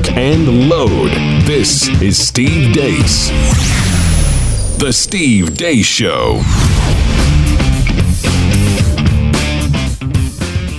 lock, and load. This is Steve Deace. The Steve Deace Show.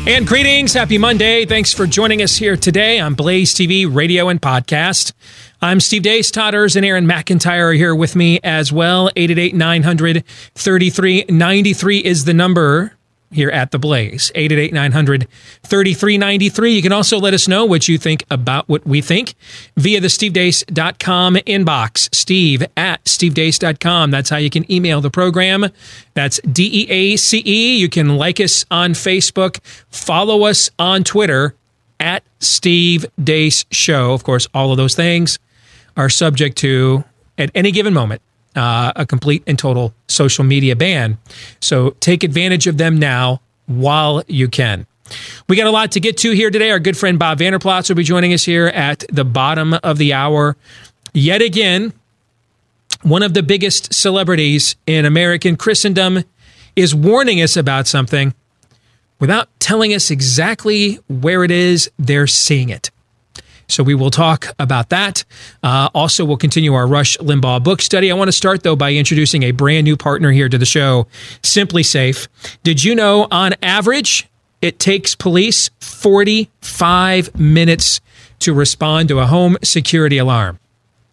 And greetings. Happy Monday. Thanks for joining us here today on Blaze TV, radio, and podcast. I'm Steve Deace, Todd and Aaron McIntyre are here with me as well. 888 900 3393 is the number here at the Blaze. 888 900 3393. You can also let us know what you think about what we think via the stevedeace.com inbox. Steve at stevedeace.com. That's how you can email the program. That's D E A C E. You can like us on Facebook, follow us on Twitter at Steve Deace Show. Of course, all of those things are subject to, at any given moment, uh, a complete and total social media ban. So take advantage of them now while you can. We got a lot to get to here today. Our good friend Bob Vander Plaats will be joining us here at the bottom of the hour. Yet again, one of the biggest celebrities in American Christendom is warning us about something without telling us exactly where it is they're seeing it. So we will talk about that. Uh, also, we'll continue our Rush Limbaugh book study. I want to start, though, by introducing a brand new partner here to the show, SimpliSafe. Did you know, on average, it takes police 45 minutes to respond to a home security alarm?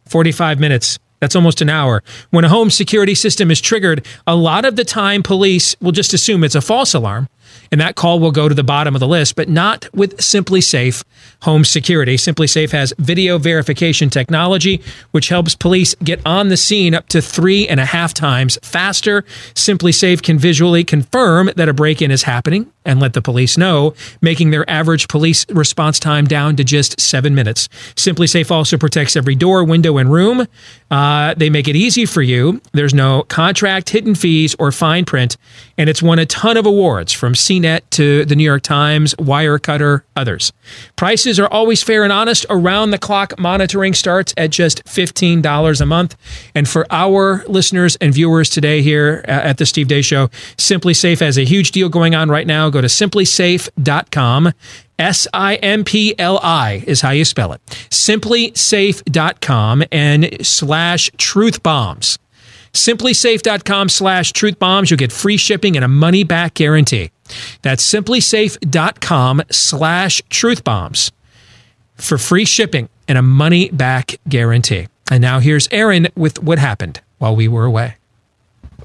45 minutes. That's almost an hour. When a home security system is triggered, a lot of the time police will just assume it's a false alarm and that call will go to the bottom of the list, but not with SimpliSafe Home Security. SimpliSafe has video verification technology, which helps police get on the scene up to three and a half times faster. SimpliSafe can visually confirm that a break in is happening and let the police know, making their average police response time down to just seven minutes. SimpliSafe also protects every door, window, and room. Uh, they make it easy for you. There's no contract, hidden fees, or fine print, and it's won a ton of awards from CNET to the New York Times, Wirecutter, others. Prices are always fair and honest. Around the clock monitoring starts at just $15 a month. And for our listeners and viewers today here uh, at the Steve Deace Show, SimpliSafe has a huge deal going on right now. Go to simplisafe.com. S I M P L I is how you spell it. Simplisafe.com and slash truth bombs. Simplisafe.com slash truth bombs. You'll get free shipping and a money back guarantee. That's simplisafe.com slash truth bombs for free shipping and a money back guarantee. And now here's Aaron with what happened while we were away.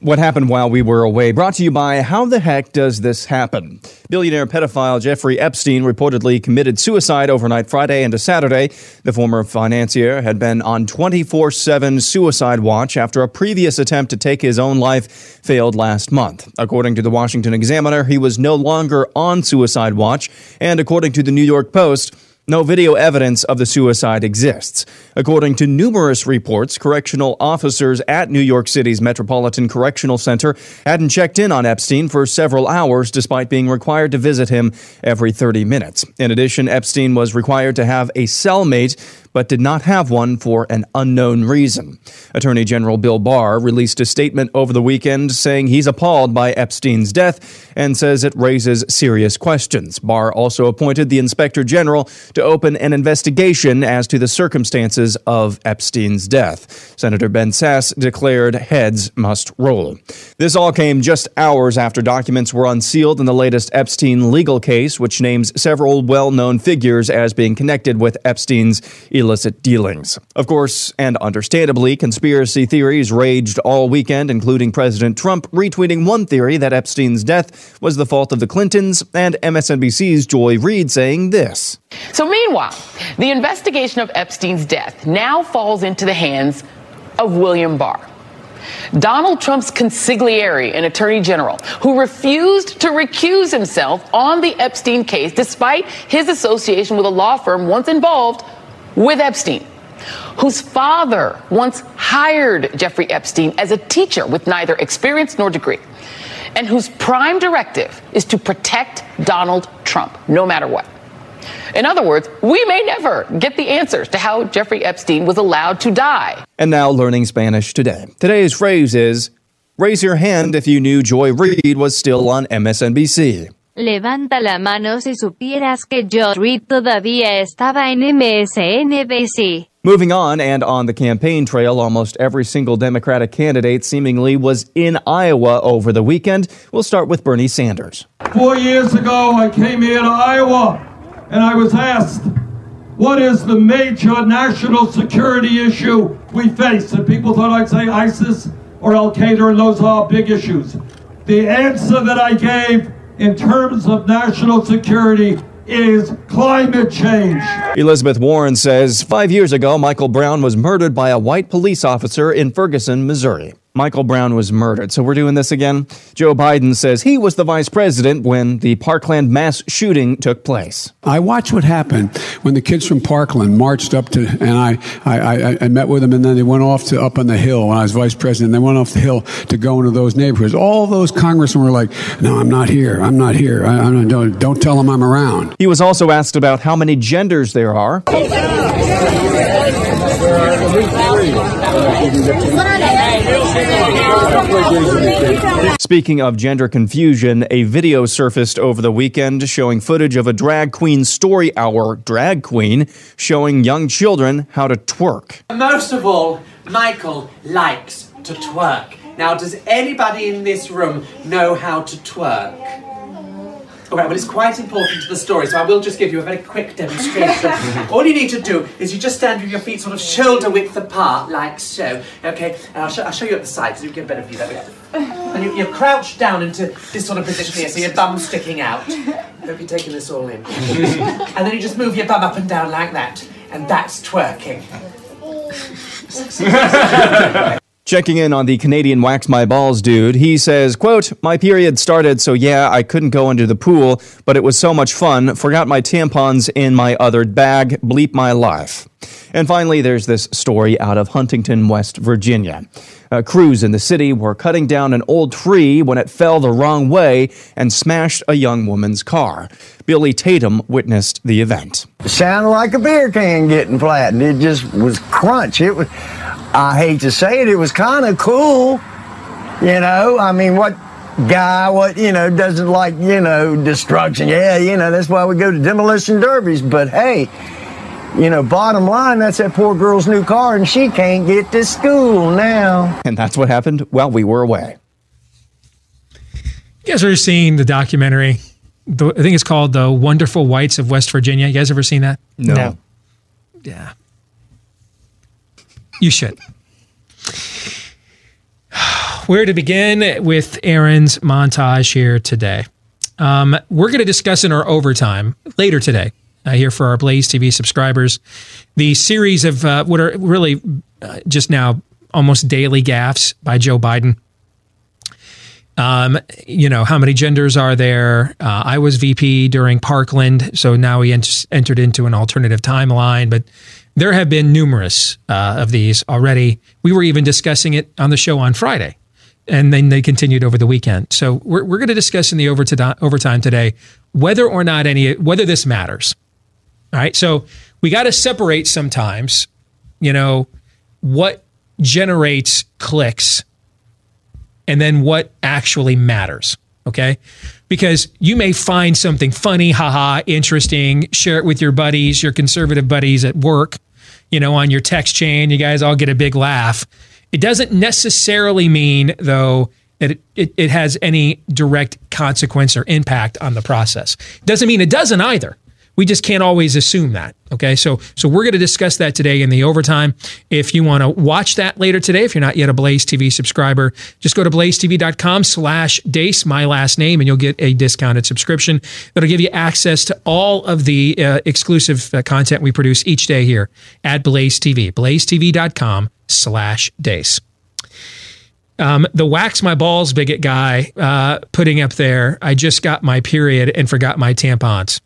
What happened while we were away? Brought to you by How the Heck Does This Happen? Billionaire pedophile Jeffrey Epstein reportedly committed suicide overnight Friday into Saturday. The former financier had been on 24 7 suicide watch after a previous attempt to take his own life failed last month. According to the Washington Examiner, he was no longer on suicide watch, and according to the New York Post, no video evidence of the suicide exists. According to numerous reports, correctional officers at New York City's Metropolitan Correctional Center hadn't checked in on Epstein for several hours despite being required to visit him every 30 minutes. In addition, Epstein was required to have a cellmate but did not have one for an unknown reason. Attorney General Bill Barr released a statement over the weekend saying he's appalled by Epstein's death and says it raises serious questions. Barr also appointed the Inspector General to open an investigation as to the circumstances of Epstein's death. Senator Ben Sasse declared heads must roll. This all came just hours after documents were unsealed in the latest Epstein legal case, which names several well known figures as being connected with Epstein's illicit dealings. Of course, and understandably, conspiracy theories raged all weekend, including President Trump retweeting one theory that Epstein's death was the fault of the Clintons, and MSNBC's Joy Reid saying this. So, meanwhile, the investigation of Epstein's death now falls into the hands of William Barr. Donald Trump's consigliere and attorney general, who refused to recuse himself on the Epstein case despite his association with a law firm once involved with Epstein, whose father once hired Jeffrey Epstein as a teacher with neither experience nor degree, and whose prime directive is to protect Donald Trump no matter what. In other words, we may never get the answers to how Jeffrey Epstein was allowed to die. And now learning Spanish today. Today's phrase is Raise your hand if you knew Joy Reid was still on MSNBC. Levanta la mano si supieras que Joe Reed todavía estaba en MSNBC. Moving on, and on the campaign trail, almost every single Democratic candidate seemingly was in Iowa over the weekend. We'll start with Bernie Sanders. Four years ago, I came here to Iowa and I was asked, what is the major national security issue we face? And people thought I'd say ISIS or Al Qaeda, and those are big issues. The answer that I gave in terms of national security is climate change. Elizabeth Warren says five years ago, Michael Brown was murdered by a white police officer in Ferguson, Missouri. Michael Brown was murdered. So we're doing this again. Joe Biden says he was the vice president when the Parkland mass shooting took place. I watched what happened when the kids from Parkland marched up to, and I, I, I, I met with them, and then they went off to up on the hill when I was vice president. They went off the hill to go into those neighborhoods. All those congressmen were like, "No, I'm not here. I'm not here. I, I don't, don't tell them I'm around." He was also asked about how many genders there are. Speaking of gender confusion, a video surfaced over the weekend showing footage of a drag queen story hour drag queen showing young children how to twerk. Most of all, Michael likes to twerk. Now, does anybody in this room know how to twerk? All right, well, it's quite important to the story, so I will just give you a very quick demonstration. All you need to do is you just stand with your feet sort of shoulder width apart, like so. Okay, and I'll, show, I'll show you at the side so you get a better view that way. And you, you crouch down into this sort of position here, so your bum's sticking out. Hope you're taking this all in. and then you just move your bum up and down like that, and that's twerking. Checking in on the Canadian wax my balls dude, he says, quote, My period started, so yeah, I couldn't go into the pool, but it was so much fun. Forgot my tampons in my other bag. Bleep my life. And finally, there's this story out of Huntington, West Virginia. Uh, crews in the city were cutting down an old tree when it fell the wrong way and smashed a young woman's car. Billy Tatum witnessed the event. It sounded like a beer can getting flattened. It just was crunch. It was. I hate to say it, it was kind of cool. You know, I mean, what guy, what you know, doesn't like you know destruction? Yeah, you know, that's why we go to demolition derbies. But hey. You know, bottom line, that's that poor girl's new car, and she can't get to school now. And that's what happened while we were away. You guys ever seen the documentary? The, I think it's called The Wonderful Whites of West Virginia. You guys ever seen that? No. No. Yeah. You should. Where to begin with Aaron's montage here today? Um, we're going to discuss in our overtime later today, uh, here for our Blaze TV subscribers, the series of uh, what are really uh, just now almost daily gaffes by Joe Biden. Um, you know, how many genders are there? Uh, I was VP during Parkland, so now he ent- entered into an alternative timeline, but there have been numerous uh, of these already. We were even discussing it on the show on Friday, and then they continued over the weekend. So we're, we're going to discuss in the overtime, overtime today whether or not any, whether this matters. All right. So we got to separate sometimes, you know, what generates clicks and then what actually matters. Okay. Because you may find something funny, haha, interesting, share it with your buddies, your conservative buddies at work, you know, on your text chain. You guys all get a big laugh. It doesn't necessarily mean, though, that it, it, it has any direct consequence or impact on the process. Doesn't mean it doesn't either. We just can't always assume that. Okay. So, so we're going to discuss that today in the overtime. If you want to watch that later today, if you're not yet a Blaze TV subscriber, just go to blazetv.com slash Deace, my last name, and you'll get a discounted subscription that'll give you access to all of the uh, exclusive uh, content we produce each day here at Blaze TV, blazetv.com slash Deace. Um, the wax my balls bigot guy uh, putting up there, I just got my period and forgot my tampons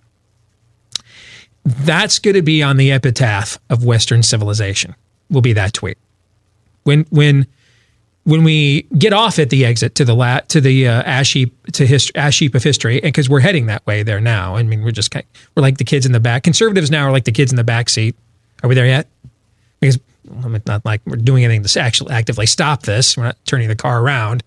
that's going to be on the epitaph of Western civilization. Will be that tweet when when when we get off at the exit to the la- to the uh, ash heap to hist- ash heap of history, and because we're heading that way there now. I mean, we're just kind we're like the kids in the back. Conservatives now are like the kids in the back seat. Are we there yet? Because I mean, not like we're doing anything to actually actively stop this. We're not turning the car around.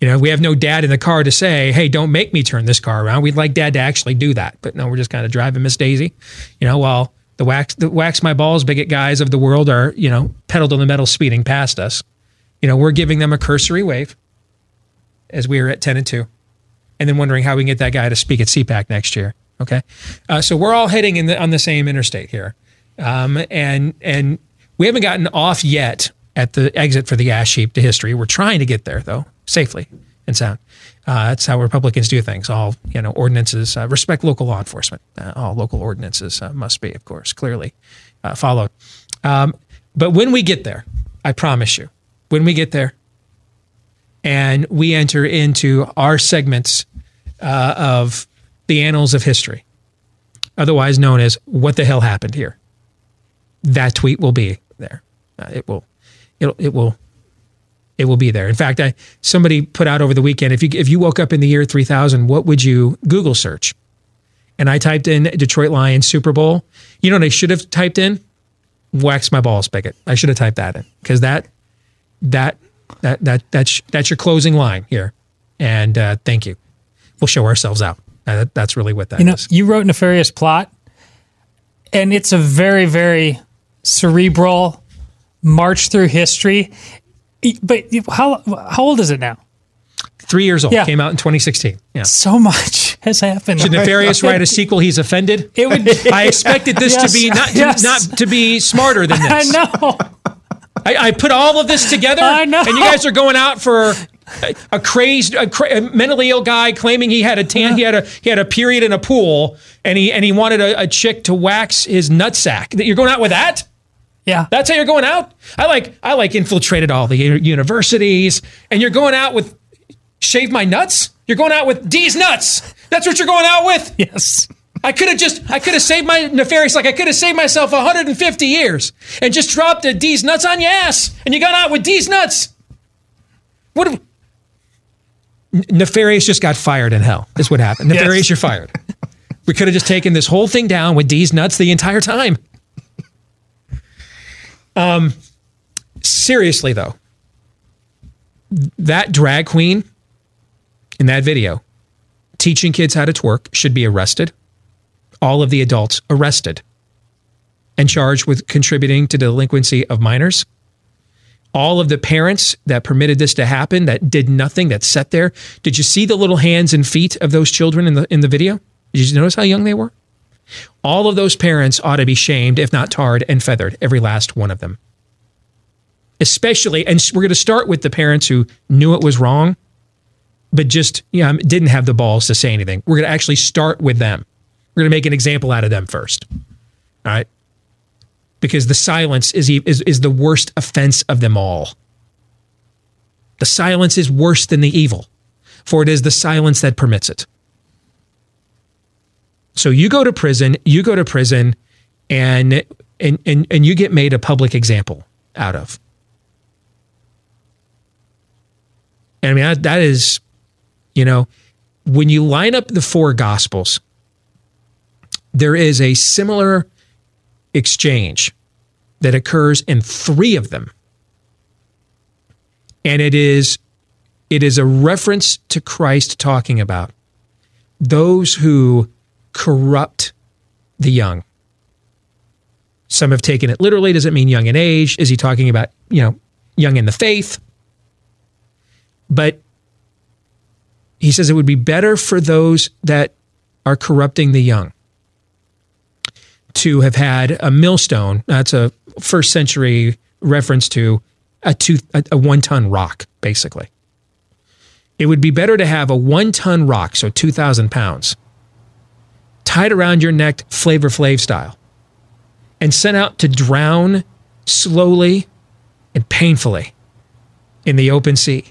You know, we have no dad in the car to say, "Hey, don't make me turn this car around." We'd like dad to actually do that, but no, we're just kind of driving Miss Daisy. You know, while the wax the wax my balls bigot guys of the world are you know pedal to the metal speeding past us. You know, we're giving them a cursory wave as we are at ten and two, and then wondering how we can get that guy to speak at CPAC next year. Okay, uh, so we're all heading in the, on the same interstate here, um, and and we haven't gotten off yet at the exit for the ash heap to history. We're trying to get there though, safely and sound. Uh, that's how Republicans do things. All you know, ordinances uh, respect local law enforcement. Uh, all local ordinances uh, must be, of course, clearly uh, followed. Um, but when we get there, I promise you, when we get there, and we enter into our segments uh, of the annals of history, otherwise known as "What the hell happened here," that tweet will be there. it will, it it will it will be there. In fact, I somebody put out over the weekend if you if you woke up in the year 3000, what would you Google search? And I typed in Detroit Lions Super Bowl. You know what I should have typed in? Wax my balls, Bigot. I should have typed that in because that that that that that's that's your closing line here. And uh, thank you. We'll show ourselves out. Uh, that's really what that you know, is. You wrote Nefarious Plot, and it's a very, very cerebral march through history. But how how old is it now? Three years old. Yeah. Came out in 2016. Yeah. So much has happened. Should Nefarious write a sequel? He's offended. It would. I expected this Yes. to be not to, Yes. not to be smarter than this. I know. I, I put all of this together, I know. and you guys are going out for a, crazed, a, cra- mentally ill guy claiming he had a tan, he had a he had a period in a pool, and he and he wanted a, a chick to wax his nutsack. That You're going out with that? Yeah. That's how you're going out. I like I like infiltrated all the universities, and you're going out with shave my nuts. You're going out with D's nuts. That's what you're going out with. Yes. I could have just, I could have saved my nefarious, like I could have saved myself 150 years and just dropped a D's nuts on your ass and you got out with D's nuts. What? if- nefarious just got fired in hell, is what happened. Yes. Nefarious, you're fired. We could have just taken this whole thing down with D's nuts the entire time. Um, seriously though, that drag queen in that video teaching kids how to twerk should be arrested. All of the adults arrested and charged with contributing to delinquency of minors. All of the parents that permitted this to happen, that did nothing, that sat there. Did you see the little hands and feet of those children in the in the video? Did you notice how young they were? All of those parents ought to be shamed, if not tarred and feathered, every last one of them. Especially, and we're going to start with the parents who knew it was wrong but just you know, didn't have the balls to say anything. We're going to actually start with them. We're going to make an example out of them first. All right? Because the silence is, is, is the worst offense of them all. The silence is worse than the evil, for it is the silence that permits it. So you go to prison, you go to prison, and and and, and you get made a public example out of. And I mean that, that is you know, when you line up the four gospels, there is a similar exchange that occurs in three of them. And it is it is a reference to Christ talking about those who corrupt the young. Some have taken it literally. Does it mean young in age? Is he talking about, you know, young in the faith? But he says it would be better for those that are corrupting the young to have had a millstone. That's a first century reference to a two a, one ton rock, basically. It would be better to have a one ton rock, so two thousand pounds, tied around your neck, Flavor Flav style, and sent out to drown slowly and painfully in the open sea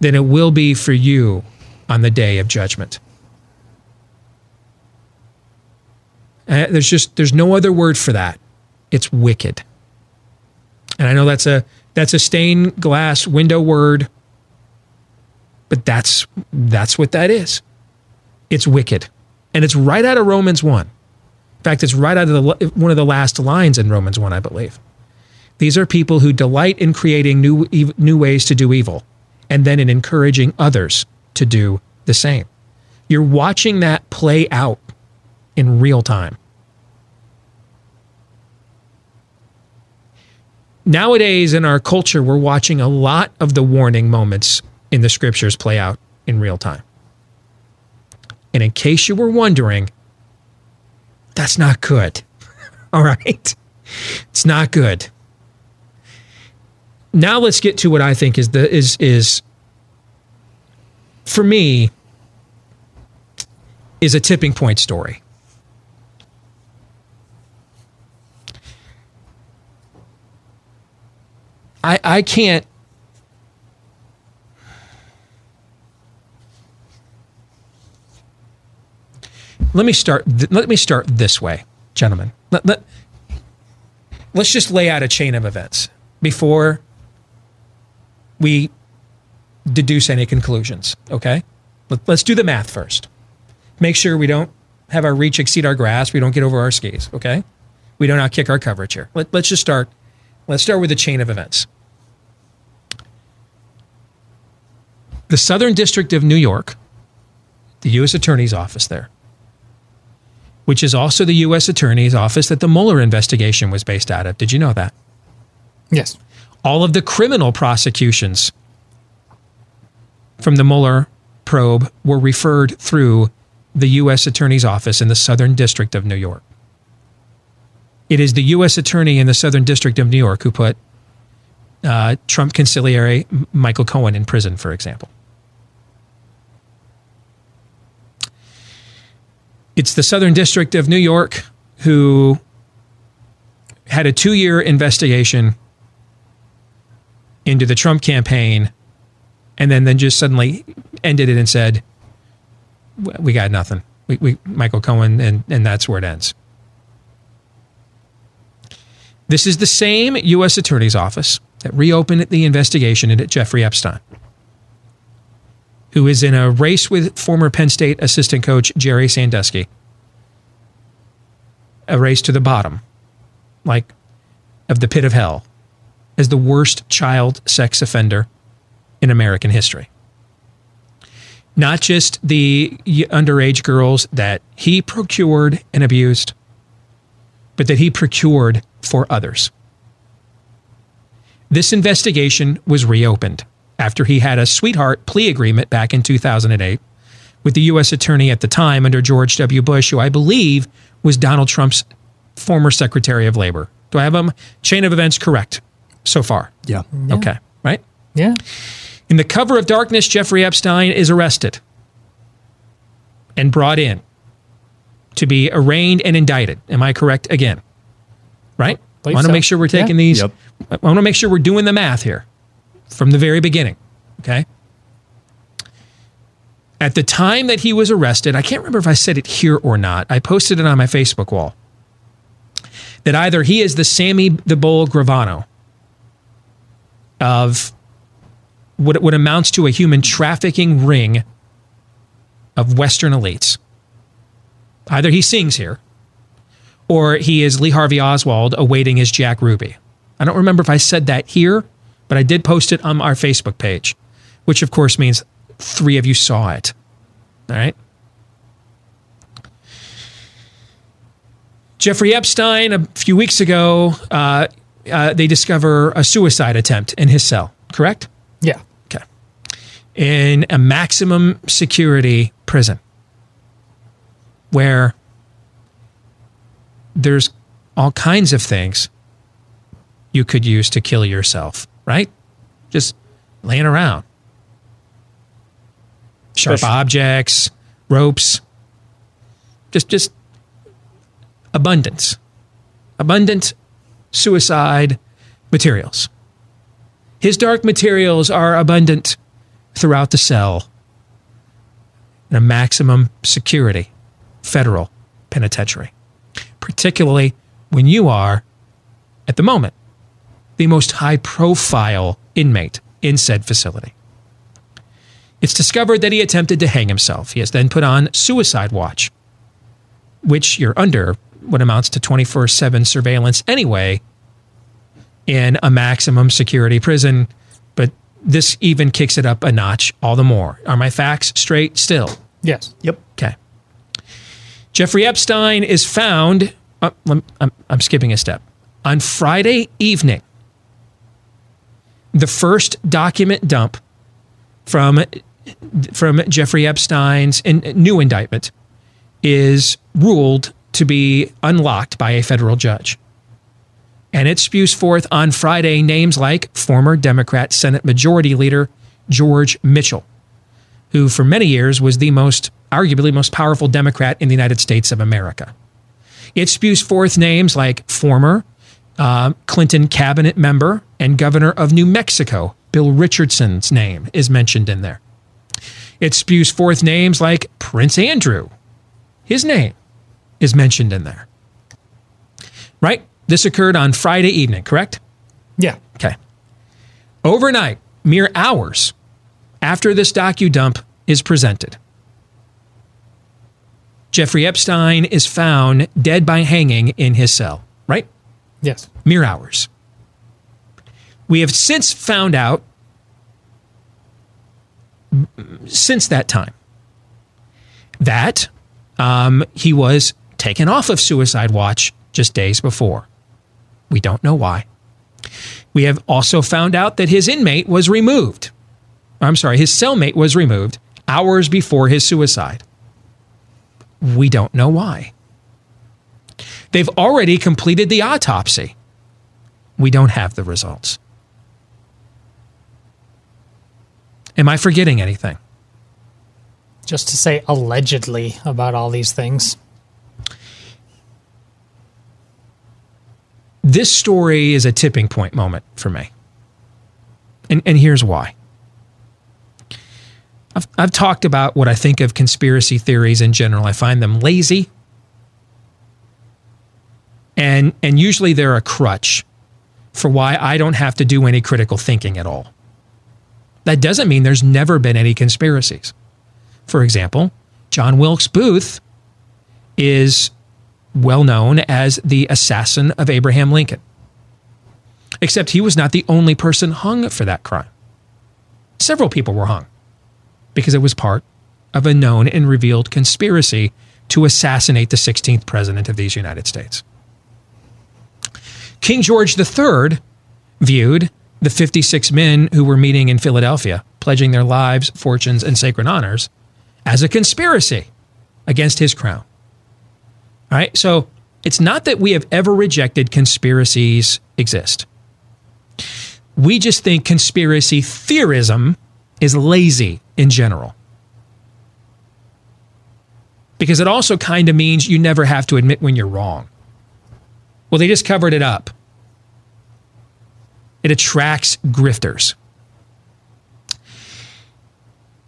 than it will be for you on the day of judgment. Uh, there's just there's no other word for that. It's wicked. And I know that's a that's a stained glass window word, but that's that's what that is. It's wicked. And it's right out of Romans 1. In fact, it's right out of the one of the last lines in Romans 1, I believe. These are people who delight in creating new, new ways to do evil and then in encouraging others to do the same. You're watching that play out in real time. Nowadays, in our culture, we're watching a lot of the warning moments in the scriptures play out in real time. And in case you were wondering, that's not good. All right? It's not good. Now let's get to what I think is the is is for me is a tipping point story. I I can't let me start th- let me start this way gentlemen. Let, let, let's just lay out a chain of events before we deduce any conclusions okay? Let, let's do the math first. Make sure we don't have our reach exceed our grasp we don't get over our skis okay? We don't outkick our coverage here. Let, let's just start let's start with a chain of events. The southern district of new york the u.s attorney's office there which is also the U.S. Attorney's Office that the Mueller investigation was based out of. Did you know that? Yes. All of the criminal prosecutions from the Mueller probe were referred through the U.S. Attorney's Office in the Southern District of New York. It is the U.S. Attorney in the Southern District of New York who put uh, Trump consigliere Michael Cohen in prison, for example. It's the Southern District of New York who had a two year investigation into the Trump campaign and then, then just suddenly ended it and said, We got nothing. We, we, Michael Cohen, and, and that's where it ends. This is the same U.S. Attorney's Office that reopened the investigation into Jeffrey Epstein, who is in a race with former Penn State assistant coach Jerry Sandusky. A race to the bottom, like of the pit of hell, as the worst child sex offender in American history. Not just the underage girls that he procured and abused, but that he procured for others. This investigation was reopened after he had a sweetheart plea agreement back in 2008 with the U.S. attorney at the time under George W. Bush, who I believe was Donald Trump's former Secretary of Labor. Do I have a chain of events correct so far? Yeah. Yeah. Okay, right? Yeah. In the cover of darkness, Jeffrey Epstein is arrested and brought in to be arraigned and indicted. Am I correct again? Right? I want to so. make sure we're taking Yeah. these. Yep. I want to make sure we're doing the math here from the very beginning. Okay. At the time that he was arrested, I can't remember if I said it here or not. I posted it on my Facebook wall. That either he is the Sammy the Bull Gravano of what, what amounts to a human trafficking ring of Western elites. Either he sings here, or he is Lee Harvey Oswald awaiting his Jack Ruby. I don't remember if I said that here, but I did post it on our Facebook page, which of course means three of you saw it. All right. Jeffrey Epstein, a few weeks ago, uh, uh, they discover a suicide attempt in his cell, correct? Yeah. Okay. In a maximum security prison where there's all kinds of things you could use to kill yourself, right? Just laying around. Sharp Especially- objects, ropes. Just just abundance. Abundant suicide materials. His dark materials are abundant throughout the cell in a maximum security federal penitentiary, particularly when you are, at the moment, the most high profile inmate in said facility. It's discovered that he attempted to hang himself. He has then put on suicide watch, which you're under what amounts to 24 7 surveillance anyway in a maximum security prison. But this even kicks it up a notch all the more. Are my facts straight still? Yes. Yep. Okay. Jeffrey Epstein is found. Uh, I'm, I'm skipping a step. On Friday evening, the first document dump from from Jeffrey Epstein's in, new indictment is ruled to be unlocked by a federal judge. And it spews forth on Friday names like former Democrat Senate Majority Leader George Mitchell, who for many years was the most, arguably, most powerful Democrat in the United States of America. It spews forth names like former uh, Clinton cabinet member and governor of New Mexico, Bill Richardson's name is mentioned in there. It spews forth names like Prince Andrew. His name is mentioned in there. Right? This occurred on Friday evening, correct? Yeah. Okay. Overnight, mere hours after this docu dump is presented, Jeffrey Epstein is found dead by hanging in his cell, right? Yes. Mere hours. We have since found out, since that time, that um, he was taken off of suicide watch just days before. We don't know why. We have also found out that his inmate was removed. I'm sorry, his cellmate was removed hours before his suicide. We don't know why. They've already completed the autopsy. We don't have the results. Am I forgetting anything? Just to say allegedly about all these things. This story is a tipping point moment for me. And, and here's why. I've, I've talked about what I think of conspiracy theories in general. I find them lazy, and, and usually they're a crutch for why I don't have to do any critical thinking at all. That doesn't mean there's never been any conspiracies. For example, John Wilkes Booth is well known as the assassin of Abraham Lincoln. Except he was not the only person hung for that crime. Several people were hung because it was part of a known and revealed conspiracy to assassinate the 16th president of these United States. King George III viewed the 56 men who were meeting in Philadelphia, pledging their lives, fortunes, and sacred honors, as a conspiracy against his crown. All right, so it's not that we have ever rejected conspiracies exist. We just think conspiracy theorism is lazy in general. Because it also kind of means you never have to admit when you're wrong. Well, they just covered it up. It attracts grifters.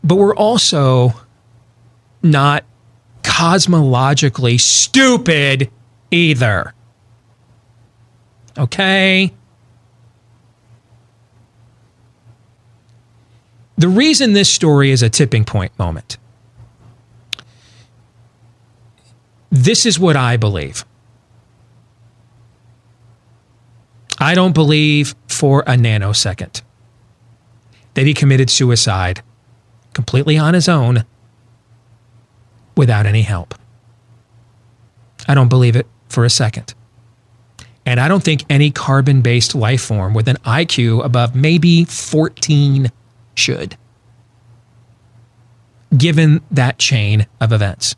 But we're also not cosmologically stupid either. Okay? The reason this story is a tipping point moment. This is what I believe. I don't believe for a nanosecond that he committed suicide completely on his own without any help. I don't believe it for a second. And I don't think any carbon based life form with an IQ above maybe 14 should, given that chain of events.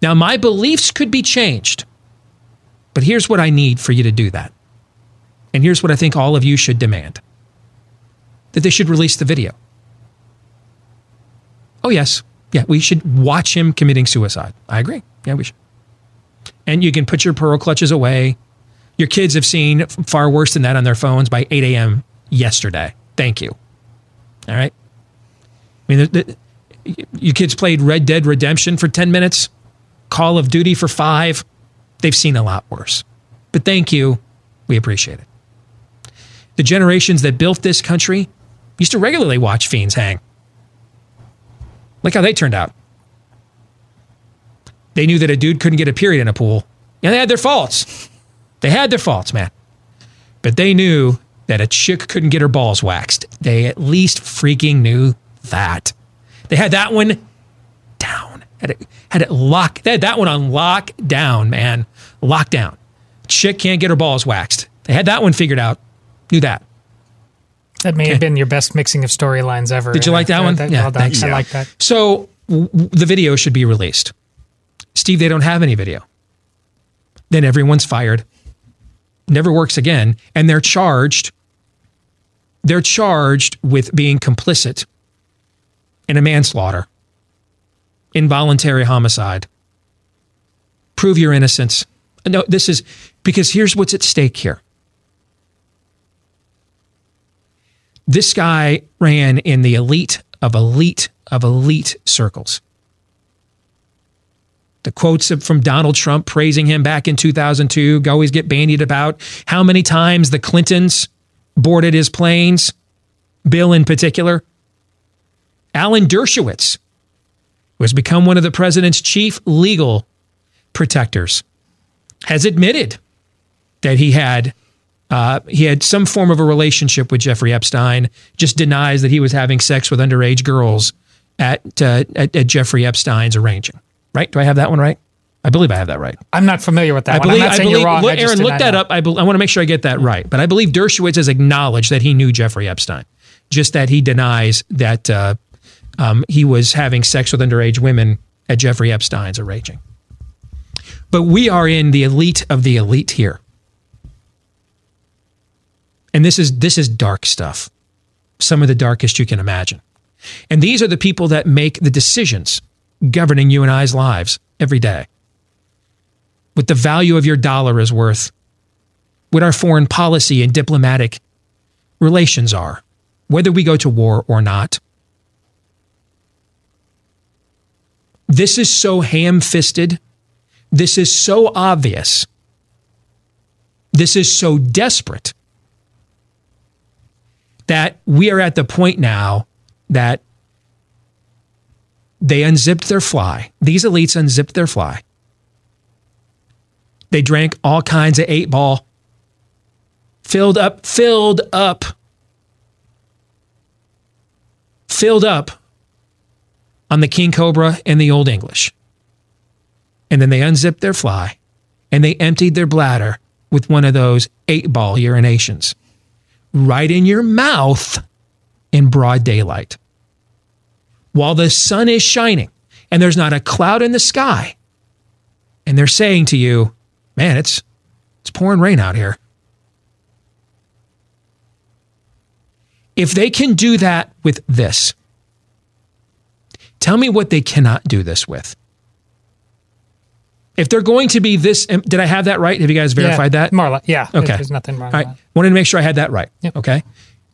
Now, my beliefs could be changed, but here's what I need for you to do that. And here's what I think all of you should demand that they should release the video. Oh, yes. Yeah, we should watch him committing suicide. I agree. Yeah, we should. And you can put your pearl clutches away. Your kids have seen far worse than that on their phones by 8 a.m. yesterday. Thank you. All right. I mean, the, the, kids played Red Dead Redemption for 10 minutes, Call of Duty for five. They've seen a lot worse. But thank you. We appreciate it. The generations that built this country used to regularly watch fiends hang. Look how they turned out. They knew that a dude couldn't get a period in a pool. And they had their faults. They had their faults, man. but they knew that a chick couldn't get her balls waxed. They at least freaking knew that. They had that one down. Had it had it locked. They had that one on lockdown, man. Lockdown. Chick can't get her balls waxed. They had that one figured out. Knew that. That may have been your best mixing of storylines ever. Did you like that one? yeah, Yeah, well done. thanks. I like that. So w- the video should be released. Steve, they don't have any video. Then everyone's fired. Never works again. And they're charged. They're charged with being complicit in a manslaughter, involuntary homicide. Prove your innocence. No, this is because here's what's at stake here. This guy ran in the elite of elite of elite circles. The quotes from Donald Trump praising him back in 2002 always get bandied about. How many times the Clintons boarded his planes, Bill in particular. Alan Dershowitz, who has become one of the president's chief legal protectors, has admitted that he had uh, he had some form of a relationship with Jeffrey Epstein. Just denies that he was having sex with underage girls at uh, at, at Jeffrey Epstein's arranging. Right? Do I have that one right? I believe I have that right. I'm not familiar with that I one. believe, I'm not I saying believe, you're wrong. look, Aaron, look that know. up. I, be, I want to make sure I get that right. But I believe Dershowitz has acknowledged that he knew Jeffrey Epstein, just that he denies that uh, um, he was having sex with underage women at Jeffrey Epstein's arranging. But we are in the elite of the elite here. And this is this is dark stuff. Some of the darkest you can imagine. And these are the people that make the decisions governing you and I's lives every day what the value of your dollar is worth, what our foreign policy and diplomatic relations are, whether we go to war or not. This is so ham fisted. This is so obvious. This is so desperate that we are at the point now that they unzipped their fly. These elites unzipped their fly. They drank all kinds of eight ball, filled up, filled up, filled up on the King Cobra and the Old English. And then they unzipped their fly and they emptied their bladder with one of those eight ball urinations right in your mouth in broad daylight. While the sun is shining and there's not a cloud in the sky. And they're saying to you, man, it's it's pouring rain out here. If they can do that with this, tell me what they cannot do this with. If they're going to be this, did I have that right? Have you guys verified yeah, that? Marla, yeah. Okay. There's nothing wrong All with right. that. Wanted to make sure I had that right. Okay.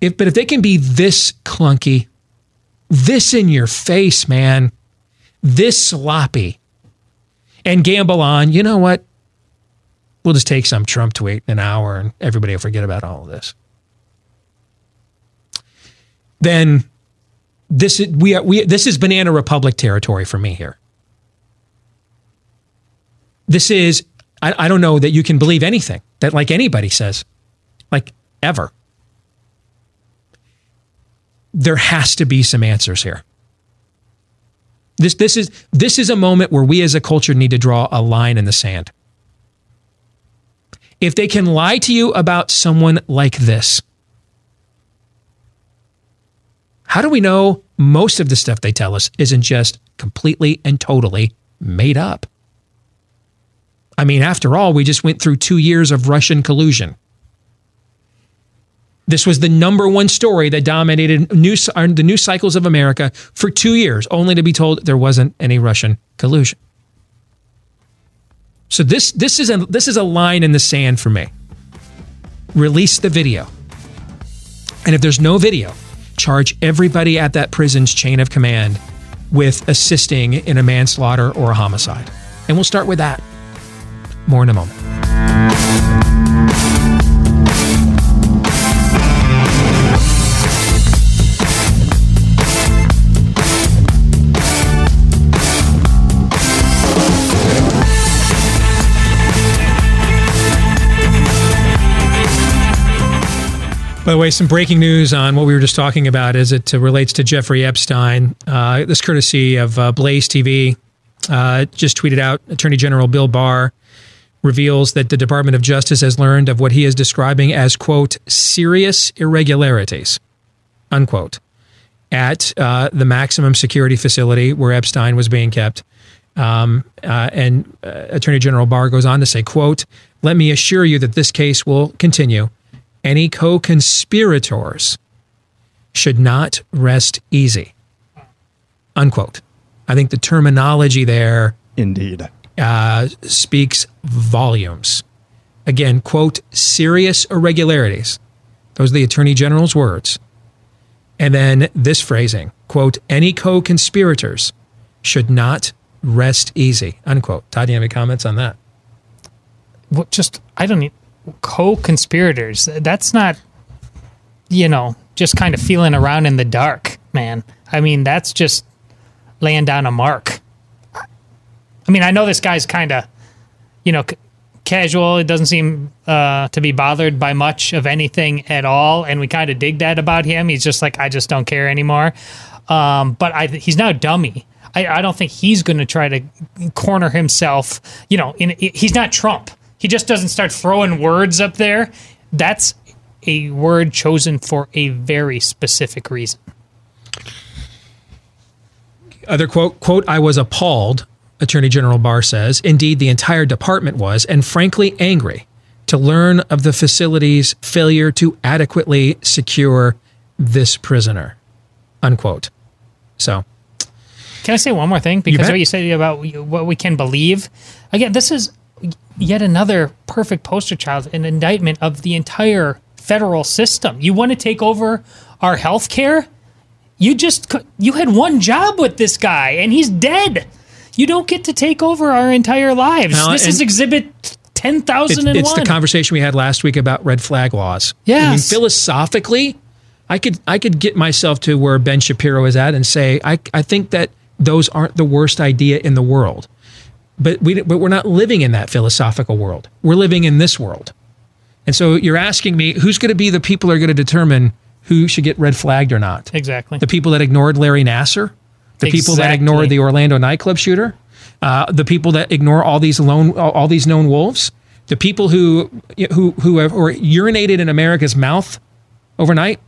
If but if they can be this clunky, this in your face, man, this sloppy, and gamble on, you know what? We'll just take some Trump tweet in an hour and everybody will forget about all of this. Then this is we are we this is banana republic territory for me here. This is I, I don't know that you can believe anything that like anybody says, like ever. There has to be some answers here. This this is this is a moment where we as a culture need to draw a line in the sand. If they can lie to you about someone like this, how do we know most of the stuff they tell us isn't just completely and totally made up? I mean, after all, we just went through two years of Russian collusion. This was the number one story that dominated news, uh, the news cycles of America for two years, only to be told there wasn't any Russian collusion. So this this is a this is a line in the sand for me. Release the video, and if there's no video, charge everybody at that prison's chain of command with assisting in a manslaughter or a homicide, and we'll start with that. More in a moment. By the way, some breaking news on what we were just talking about as it uh, relates to Jeffrey Epstein. Uh, this courtesy of uh, Blaze TV. Uh, just tweeted out Attorney General Bill Barr reveals that the Department of Justice has learned of what he is describing as, quote, serious irregularities, unquote, at uh, the maximum security facility where Epstein was being kept. Um, uh, and uh, Attorney General Barr goes on to say, quote, let me assure you that this case will continue. Any co-conspirators should not rest easy, unquote. I think the terminology there Indeed. Uh, speaks volumes. Again, quote, serious irregularities. Those are the Attorney General's words. And then this phrasing, quote, any co conspirators should not rest easy, unquote. Todd, do you have any comments on that? What just I don't need co-conspirators. That's not you know, just kind of feeling around in the dark, man. I mean, that's just laying down a mark. I mean, I know this guy's kind of, you know, c- casual. It doesn't seem uh, to be bothered by much of anything at all, and we kind of dig that about him. He's just like, I just don't care anymore. Um, but I, he's now a dummy. I, I don't think he's going to try to corner himself. You know, in, he's not Trump. He just doesn't start throwing words up there. That's a word chosen for a very specific reason. Other quote, quote, I was appalled, Attorney General Barr says. Indeed, the entire department was, and frankly angry to learn of the facility's failure to adequately secure this prisoner, unquote. So, Can I say one more thing? Because bet. what you said about what we can believe. Again, this is yet another perfect poster child, an indictment of the entire federal system. You want to take over our health care? You just you had one job with this guy, and he's dead. You don't get to take over our entire lives. This is exhibit ten thousand It's, the conversation we had last week about red flag laws. I mean, philosophically, I could I could get myself to where Ben Shapiro is at and say I I think that those aren't the worst idea in the world. But we but we're not living in that philosophical world. We're living in this world. And so you're asking me who's going to be the people who are going to determine who should get red flagged or not? exactly. The people that ignored Larry Nassar, the people that ignore the Orlando nightclub shooter, uh, the people that ignore all these lone, all these known wolves, the people who who who have or urinated in America's mouth overnight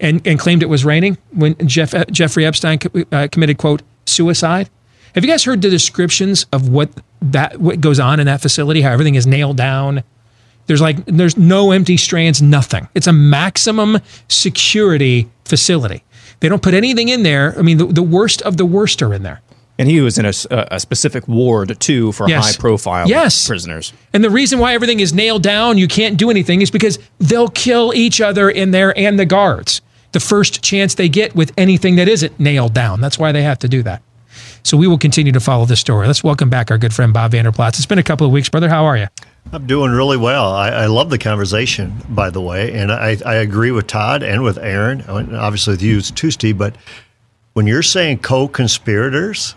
and, and claimed it was raining when Jeff, Jeffrey Epstein uh, committed quote suicide. Have you guys heard the descriptions of what that what goes on in that facility? How everything is nailed down. There's like there's no empty strands, nothing. It's a maximum security facility. They don't put anything in there. I mean, the, the worst of the worst are in there. And he was in a specific ward, too, for Yes. high profile Yes. prisoners. And the reason why everything is nailed down, you can't do anything, is because they'll kill each other in there and the guards the first chance they get with anything that isn't nailed down. That's why they have to do that. So we will continue to follow this story. Let's welcome back our good friend Bob Vander Plaats. It's been a couple of weeks, brother. How are you? I'm doing really well. I, I love the conversation, by the way, and I, I agree with Todd and with Aaron, and obviously with you too, Steve. But when you're saying co-conspirators,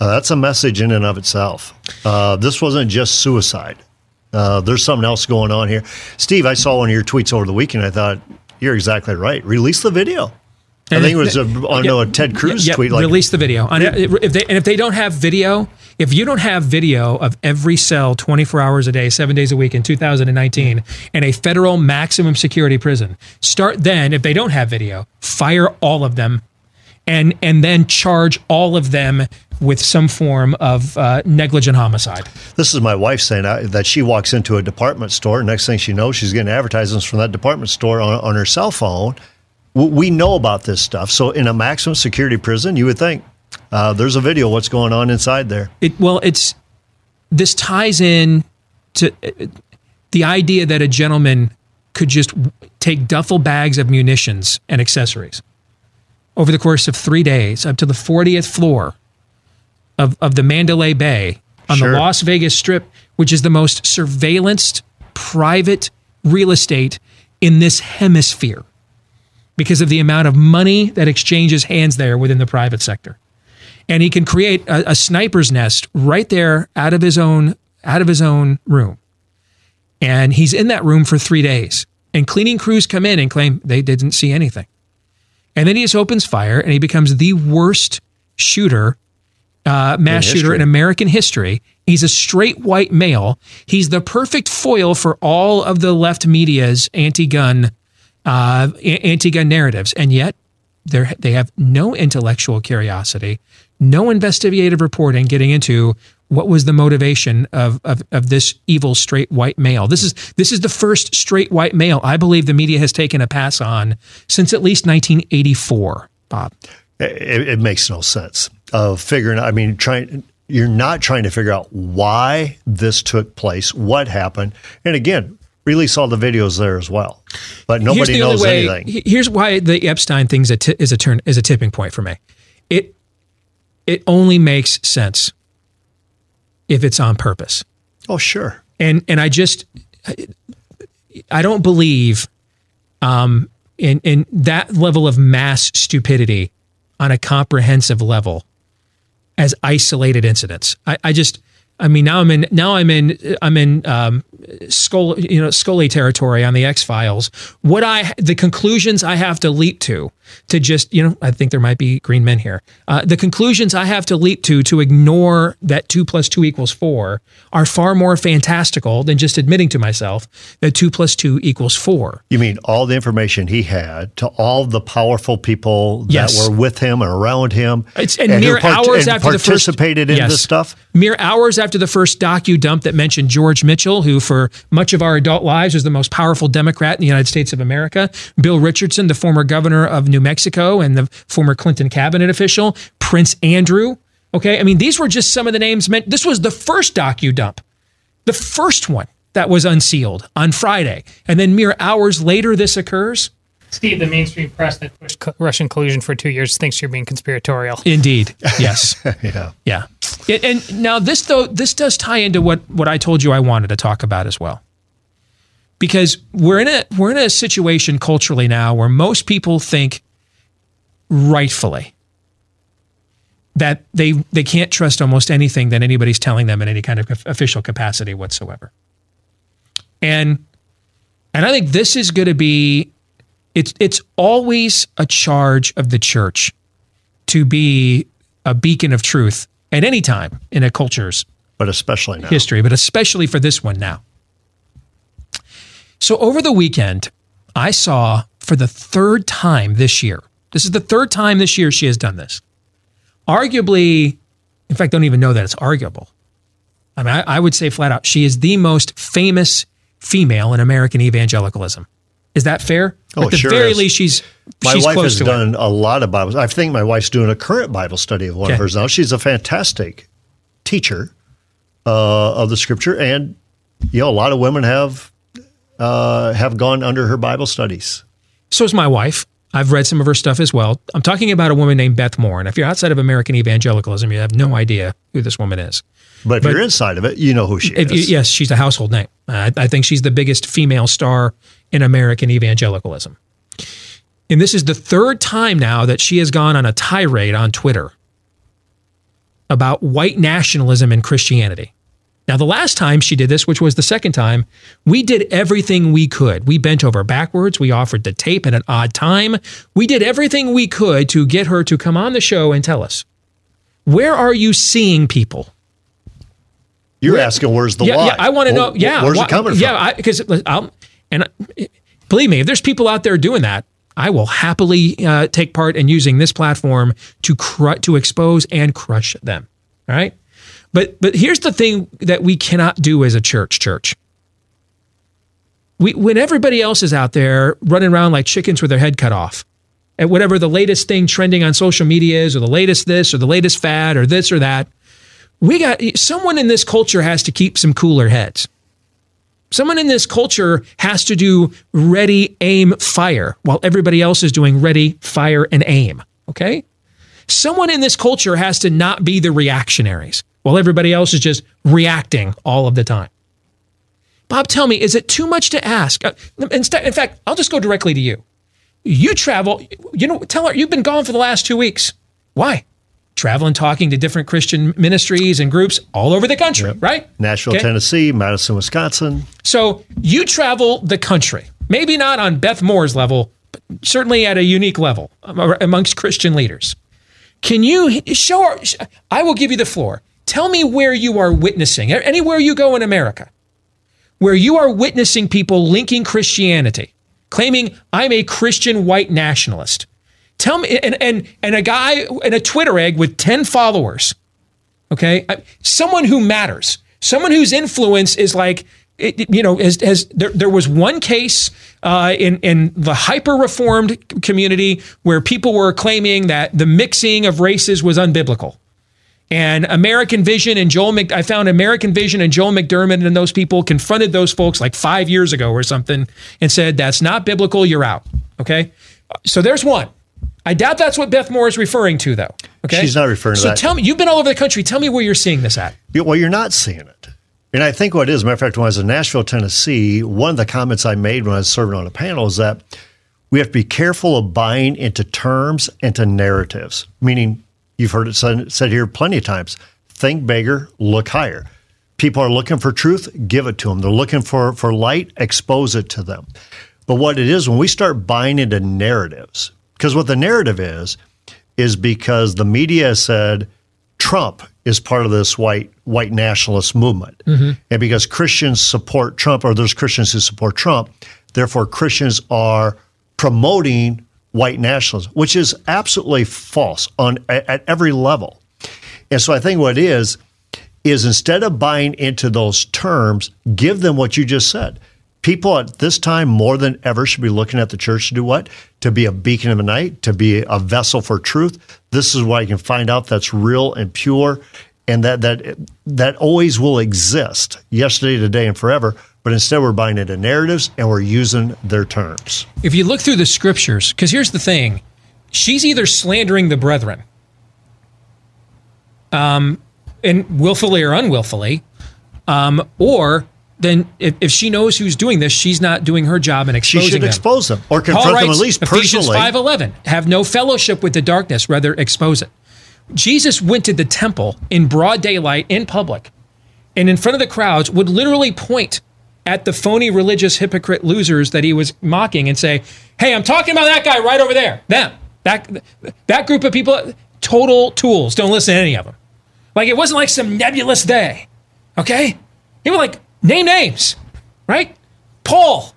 uh, that's a message in and of itself. Uh, this wasn't just suicide. Uh, there's something else going on here. Steve, I saw one of your tweets over the weekend. I thought you're exactly right. Release the video. I think it was a, on Yeah, a Ted Cruz yeah, tweet. Like, release the video. And if they, and if they don't have video, if you don't have video of every cell 24 hours a day, seven days a week in 2019 in a federal maximum security prison, start then. If they don't have video, fire all of them, and and then charge all of them with some form of uh, negligent homicide. This is my wife saying uh, that she walks into a department store. Next thing she knows, she's getting advertisements from that department store on, on her cell phone. We know about this stuff. So, in a maximum security prison, you would think uh, there's a video what's going on inside there. It well, it's this ties in to uh, the idea that a gentleman could just take duffel bags of munitions and accessories over the course of three days up to the 40th floor of, of the Mandalay Bay on Sure. the Las Vegas Strip, which is the most surveillanced private real estate in this hemisphere because of the amount of money that exchanges hands there within the private sector and he can create a, a sniper's nest right there out of his own out of his own room and he's in that room for three days And cleaning crews come in and claim they didn't see anything. And then he just opens fire and he becomes the worst shooter, uh, mass In shooter in. American history. He's a straight white male. He's the perfect foil for all of the left media's anti-gun, uh, anti-gun narratives, and yet they have no intellectual curiosity, no investigative reporting getting into what was the motivation of, of, of this evil straight white male. This is this is the first straight white male I believe the media has taken a pass on since at least 1984. Bob. It, it makes no sense of figuring. I mean, trying. You're not trying to figure out why this took place, what happened, and again, release all the videos there as well. But nobody Here's the only knows way- anything. Here's why the Epstein thing is a, is a turn is a tipping point for me. It it only makes sense if it's on purpose. Oh, sure. And and I just I don't believe um in in that level of mass stupidity on a comprehensive level as isolated incidents. I, I just I mean now I'm in now I'm in I'm in um Scully, you know Scully territory on the X Files. What I the conclusions I have to leap to to just you know I think there might be green men here. Uh, the conclusions I have to leap to to ignore that two plus two equals four are far more fantastical than just admitting to myself that two plus two equals four. You mean all the information he had to all the powerful people Yes. that were with him and around him, It's and, who mere part- hours and after the first participated in Yes. this stuff. Mere hours after the first docu dump that mentioned George Mitchell, who for much of our adult lives was the most powerful Democrat in the United States of America, Bill Richardson, the former governor of New Mexico and the former Clinton cabinet official, Prince Andrew. Okay, I mean these were just some of the names meant. This was the first docu dump, the first one that was unsealed on Friday, and then mere hours later this occurs. Steve, the mainstream press that pushed co- Russian collusion for two years thinks you're being conspiratorial. Indeed, yes. yeah. Yeah. And, and now this though this does tie into what what I told you I wanted to talk about as well. Because we're in a we're in a situation culturally now where most people think rightfully that they they can't trust almost anything that anybody's telling them in any kind of official capacity whatsoever. And and I think this is going to be it's it's always a charge of the church to be a beacon of truth at any time in a culture's but especially now. history, but especially for this one now. So over the weekend, I saw for the third time this year. This is the third time this year she has done this. Arguably, in fact, don't even know that it's arguable. I mean, I, I would say flat out, she is the most famous female in American evangelicalism. Is that fair? Oh, At the sure very is. least, she's My she's wife has it. done a lot of Bibles. I think my wife's doing a current Bible study of one Okay. of hers now. She's a fantastic teacher uh, of the Scripture, and you know, a lot of women have uh, have gone under her Bible studies. So is my wife. I've read some of her stuff as well. I'm talking about a woman named Beth Moore. And if you're outside of American evangelicalism, you have no idea who this woman is. But if But- you're inside of it, you know who she If you- is. yes, she's a household name. I, I think she's the biggest female star in American evangelicalism. And this is the third time now that she has gone on a tirade on Twitter about white nationalism and Christianity. Now, the last time she did this, which was the second time, we did everything we could. We bent over backwards. We offered the tape at an odd time. We did everything we could to get her to come on the show and tell us where are you seeing people? You're asking where's the yeah, lie? Yeah, I want to know. Yeah, where's why- it coming from? Yeah, because I'll uh, um, and I- believe me, if there's people out there doing that, I will happily uh, take part in using this platform to cru- to expose and crush them. All right, but but here's the thing that we cannot do as a church. Church. We, when everybody else is out there running around like chickens with their head cut off, at whatever the latest thing trending on social media is, or the latest this, or the latest fad, or this or that, we got someone in this culture has to keep some cooler heads. Someone in this culture has to do ready, aim, fire, while everybody else is doing ready, fire, and aim. Okay? Someone in this culture has to not be the reactionaries, while everybody else is just reacting all of the time. Bob, tell me, is it too much to ask? Uh, instead, in fact, I'll just go directly to you. You travel, you know, tell her you've been gone for the last two weeks. Why? Traveling, talking to different Christian ministries and groups all over the country, right? Nashville, Okay? Tennessee, Madison, Wisconsin. So you travel the country. Maybe not on Beth Moore's level, but certainly at a unique level amongst Christian leaders. Can you show? Our, I will give you the floor. Tell me where you are witnessing anywhere you go in America, where you are witnessing people linking Christianity, claiming I'm a Christian white nationalist. Tell me, and and and a guy and a Twitter egg with ten followers, okay, someone who matters, someone whose influence is like. It, you know, as, as there, there was one case uh, in in the hyper reformed community where people were claiming that the mixing of races was unbiblical, and American Vision and Joel Mc, I found American Vision and Joel McDurmon and those people confronted those folks like five years ago or something and said, that's not biblical, you're out. Okay. So there's one. I doubt that's what Beth Moore is referring to, though. Okay. She's not referring to that. so tell me, you've been all over the country. Tell me where you're seeing this at. Well, you're not seeing it. And I think what it is, matter of fact, when I was in Nashville, Tennessee, one of the comments I made when I was serving on a panel is that we have to be careful of buying into terms and to narratives, meaning you've heard it said, said here plenty of times think bigger, look higher. People are looking for truth, give it to them. They're looking for, for light, expose it to them. But what it is, when we start buying into narratives, because what the narrative is, is because the media said Trump is part of this white white nationalist movement. Mhm. And because Christians support Trump, or there's Christians who support Trump, therefore Christians are promoting white nationalism, which is absolutely false on at, every level. And so I think what it is is instead of buying into those terms, give them what you just said. People at this time more than ever should be looking at the church to do what? To be a beacon of the night, to be a vessel for truth. This is what you can find out that's real and pure and that that that always will exist yesterday, today, and forever. But instead we're buying into narratives and we're using their terms. If you look through the scriptures, because here's the thing, she's either slandering the brethren, um, and willfully or unwillfully, um, or then if, if she knows who's doing this, she's not doing her job and exposing them. She should them. expose them or confront Paul them at writes, least Ephesians personally. five eleven. Have no fellowship with the darkness, rather expose it. Jesus went to the temple in broad daylight in public, and in front of the crowds would literally point at the phony religious hypocrite losers that he was mocking and say, "Hey, I'm talking about that guy right over there. Them. That that group of people, total tools. Don't listen to any of them. Like it wasn't like some nebulous day. Okay, he was like name names, right? Paul,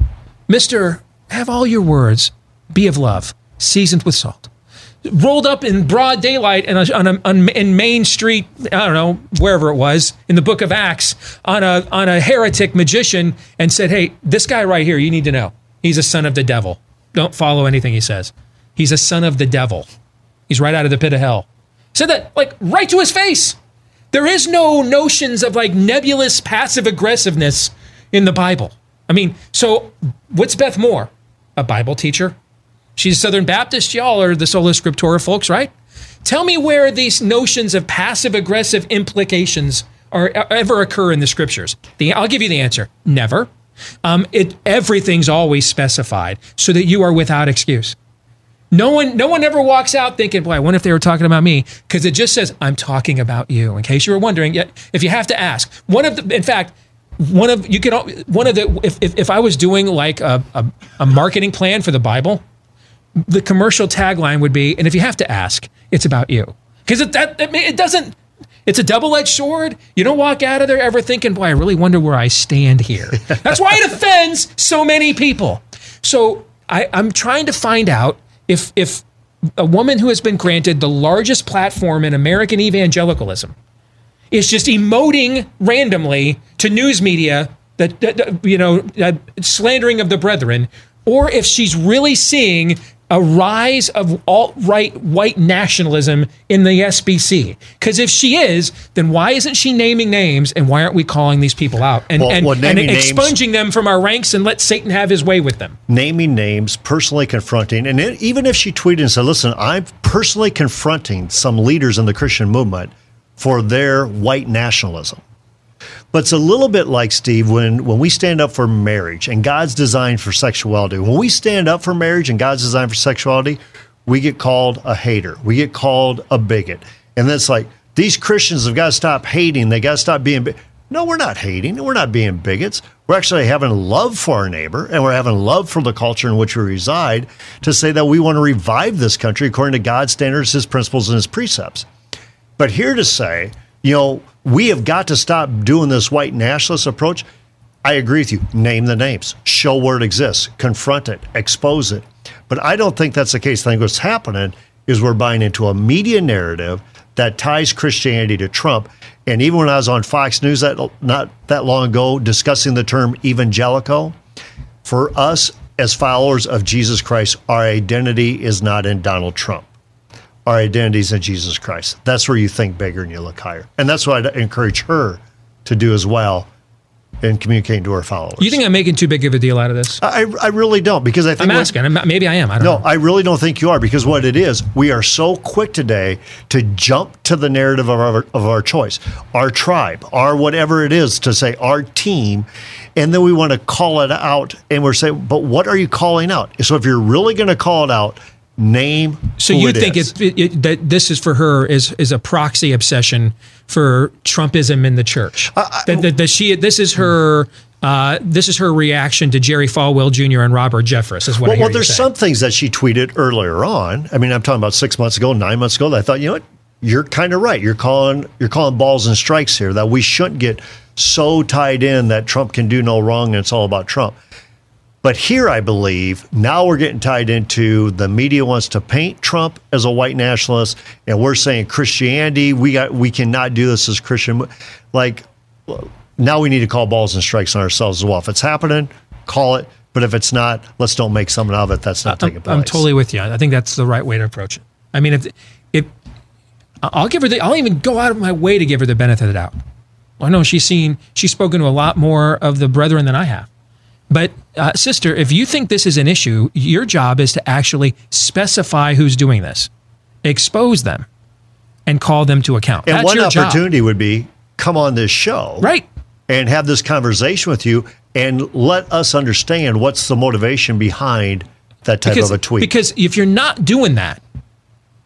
Mister, have all your words be of love, seasoned with salt. Rolled up in broad daylight and on, a, on in Main Street, I don't know wherever it was in the Book of Acts, on a on a heretic magician, and said, "Hey, this guy right here, you need to know, he's a son of the devil. Don't follow anything he says. He's a son of the devil. He's right out of the pit of hell." Said that like right to his face. There is no notions of like nebulous passive aggressiveness in the Bible. I mean, so what's Beth Moore? A Bible teacher? She's Southern Baptist. Y'all are the sola scriptura folks, right? Tell me where these notions of passive aggressive implications are ever occur in the scriptures. The, I'll give you the answer. Never. Um, it everything's always specified so that you are without excuse. No one, no one ever walks out thinking, "Boy, I wonder if they were talking about me," because it just says, "I'm talking about you." In case you were wondering, yet if you have to ask, one of the, in fact, one of you can, one of the, if if, if I was doing like a, a a marketing plan for the Bible, the commercial tagline would be, "And if you have to ask, it's about you," because it that it, it doesn't. It's a double-edged sword. You don't walk out of there ever thinking, "Boy, I really wonder where I stand here." That's why it offends so many people. So I, I'm trying to find out if if a woman who has been granted the largest platform in American evangelicalism is just emoting randomly to news media that, that- that, you know uh, slandering of the brethren, or if she's really seeing a rise of alt-right white nationalism in the SBC. Because if she is, then why isn't she naming names and why aren't we calling these people out and, Well, and, well, and names- expunging them from our ranks and let Satan have his way with them? naming names, personally confronting, and it, even if she tweeted and said, "Listen, I'm personally confronting some leaders in the Christian movement for their white nationalism." But it's a little bit like Steve when when we stand up for marriage and God's design for sexuality. When we stand up for marriage and God's design for sexuality, we get called a hater. We get called a bigot. And that's like these Christians have got to stop hating. They got to stop being. No, we're not hating. We're not being bigots. We're actually having love for our neighbor and we're having love for the culture in which we reside to say that we want to revive this country according to God's standards, his principles, and his precepts. But here to say, you know, we have got to stop doing this white nationalist approach. I agree with you. Name the names, show where it exists, confront it, expose it. But I don't think that's the case. I think what's happening is we're buying into a media narrative that ties Christianity to Trump. And even when I was on Fox News that not that long ago discussing the term evangelical, for us as followers of Jesus Christ, our identity is not in Donald Trump. Our identities in Jesus Christ. That's where you think bigger and you look higher. And that's what I'd encourage her to do as well in communicating to her followers. You think I'm making too big of a deal out of this? I, I really don't because I think I'm asking. I'm, maybe I am. I don't no, know. I really don't think you are because what it is, we are so quick today to jump to the narrative of our, of our choice, our tribe, our whatever it is, to say our team, and then we want to call it out, and we're saying, but what are you calling out? So if you're really going to call it out, name. So you it think it, it, that this is for her is is a proxy obsession for Trumpism in the church? that, that, that she this is her. Uh, this is her reaction to Jerry Falwell Jr. and Robert Jeffress, is what I well, well there's some things that she tweeted earlier on. I mean, I'm talking about six months ago, nine months ago. That I thought, you know what, you're kind of right. You're calling you're calling balls and strikes here. That we shouldn't get so tied in that Trump can do no wrong and it's all about Trump. But here, I believe now we're getting tied into the media wants to paint Trump as a white nationalist, and we're saying Christianity. We got we cannot do this as Christian. Like now, we need to call balls and strikes on ourselves as well. If it's happening, call it. But if it's not, let's don't make something of it that's not taking place. I'm totally with you. I think that's the right way to approach it. I mean, if if I'll give her the, I'll even go out of my way to give her the benefit of the doubt. I know she's seen, she's spoken to a lot more of the brethren than I have. But uh, sister, if you think this is an issue, your job is to actually specify who's doing this, expose them, and call them to account. And That's one your job. opportunity would be come on this show. Right. And have this conversation with you and let us understand what's the motivation behind that type because, of a tweet. Because if you're not doing that,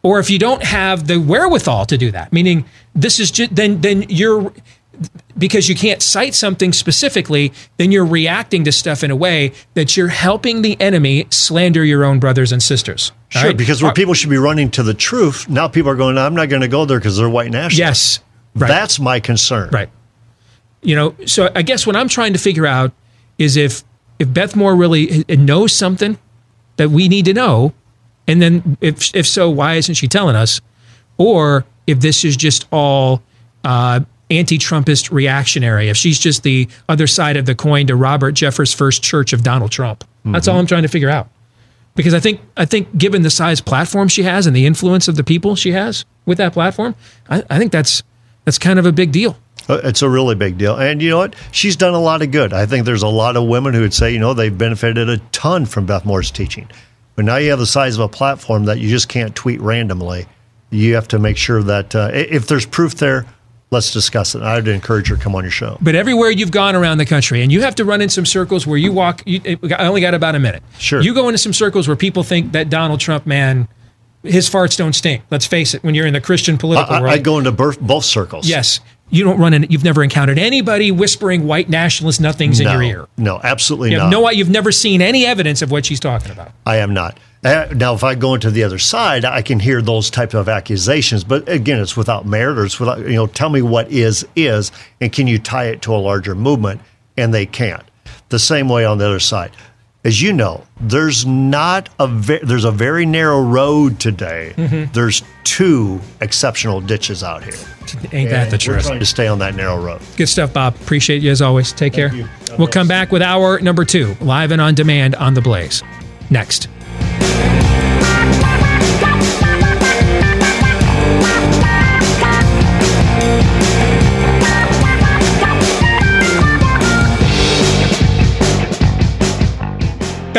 or if you don't have the wherewithal to do that, meaning this is just then then you're because you can't cite something specifically, then you're reacting to stuff in a way that you're helping the enemy slander your own brothers and sisters. Sure, right? because where people should be running to the truth, now people are going, I'm not going to go there because they're white nationalists. Yes. Right. That's my concern. Right. You know, so I guess what I'm trying to figure out is if if Beth Moore really knows something that we need to know, and then if if so, why isn't she telling us? Or if this is just all uh, anti-Trumpist reactionary, if she's just the other side of the coin to Robert Jeffress' first church of Donald Trump. That's all I'm trying to figure out. Because I think I think given the size platform she has and the influence of the people she has with that platform, I, I think that's that's kind of a big deal. Uh, It's a really big deal. And you know what? She's done a lot of good. I think there's a lot of women who would say, you know, they've benefited a ton from Beth Moore's teaching. But now you have the size of a platform that you just can't tweet randomly. You have to make sure that uh, if there's proof there, let's discuss it. I'd encourage her to come on your show. But everywhere you've gone around the country, and you have to run in some circles where you walk. You, I only got about a minute. Sure. You go into some circles where people think that Donald Trump, man, his farts don't stink. Let's face it. When you're in the Christian political I, world, I go into both, both circles. yes, you don't run in. You've never encountered anybody whispering white nationalist nothings no, in your ear. No, absolutely You not. no. You've never seen any evidence of what she's talking about. I am not. Uh, now, if I go into the other side, I can hear those types of accusations. But again, it's without merit, or it's without you know. Tell me what is is, and can you tie it to a larger movement? And they can't. The same way on the other side, as you know, there's not a ve- there's a very narrow road today. Mhm. There's two exceptional ditches out here. Ain't that And the We're truth? trying to stay on that narrow road. Good stuff, Bob. Appreciate you as always. Take care. you. We'll come back with hour number two, live and on demand on the Blaze. Next.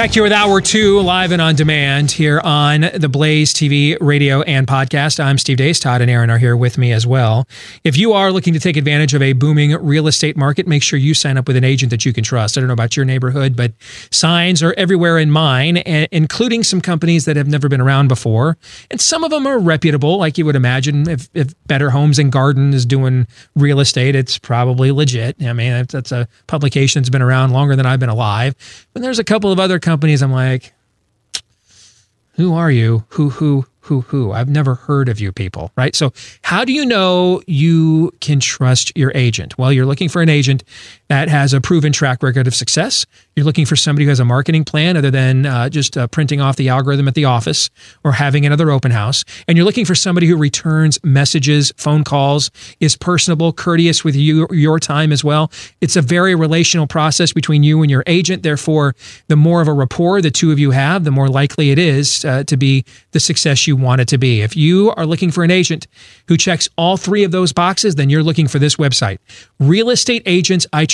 Back here with Hour 2, live and on demand here on the Blaze TV, radio, and podcast. I'm Steve Deace. Todd and Aaron are here with me as well. If you are looking to take advantage of a booming real estate market, make sure you sign up with an agent that you can trust. I don't know about your neighborhood, but signs are everywhere in mine, including some companies that have never been around before. And some of them are reputable, like you would imagine. If, if Better Homes and Garden is doing real estate, it's probably legit. I mean, that's a publication that's been around longer than I've been alive. But there's a couple of other companies I'm like, who are you? Who, who, who, who? I've never heard of you people, right? So, how do you know you can trust your agent? Well, you're looking for an agent that has a proven track record of success. You're looking for somebody who has a marketing plan other than uh, just uh, printing off the algorithm at the office or having another open house. And you're looking for somebody who returns messages, phone calls, is personable, courteous with you, your time as well. It's a very relational process between you and your agent. Therefore, the more of a rapport the two of you have, the more likely it is uh, to be the success you want it to be. If you are looking for an agent who checks all three of those boxes, then you're looking for this website,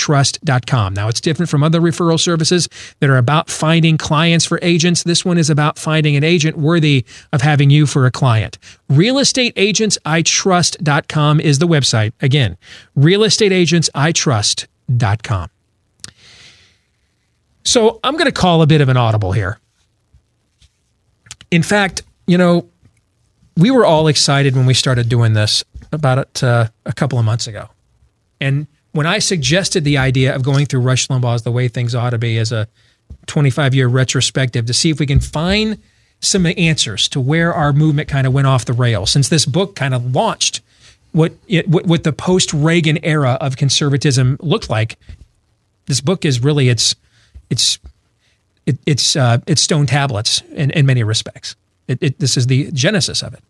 realestateagentsitrust.com. Now, it's different from other referral services that are about finding clients for agents. This one is about finding an agent worthy of having you for a client. Realestateagentsitrust.com is the website. Again, realestateagentsitrust.com. So I'm going to call a bit of an audible here. In fact, you know, we were all excited when we started doing this about uh, a couple of months ago. And when I suggested the idea of going through Rush Limbaugh's The Way Things Ought to Be as a 25 year retrospective to see if we can find some answers to where our movement kind of went off the rails, since this book kind of launched what it, what, what the post Reagan era of conservatism looked like. This book is really it's it's it, it's uh, it's stone tablets in, in many respects. It, it, this is the genesis of it.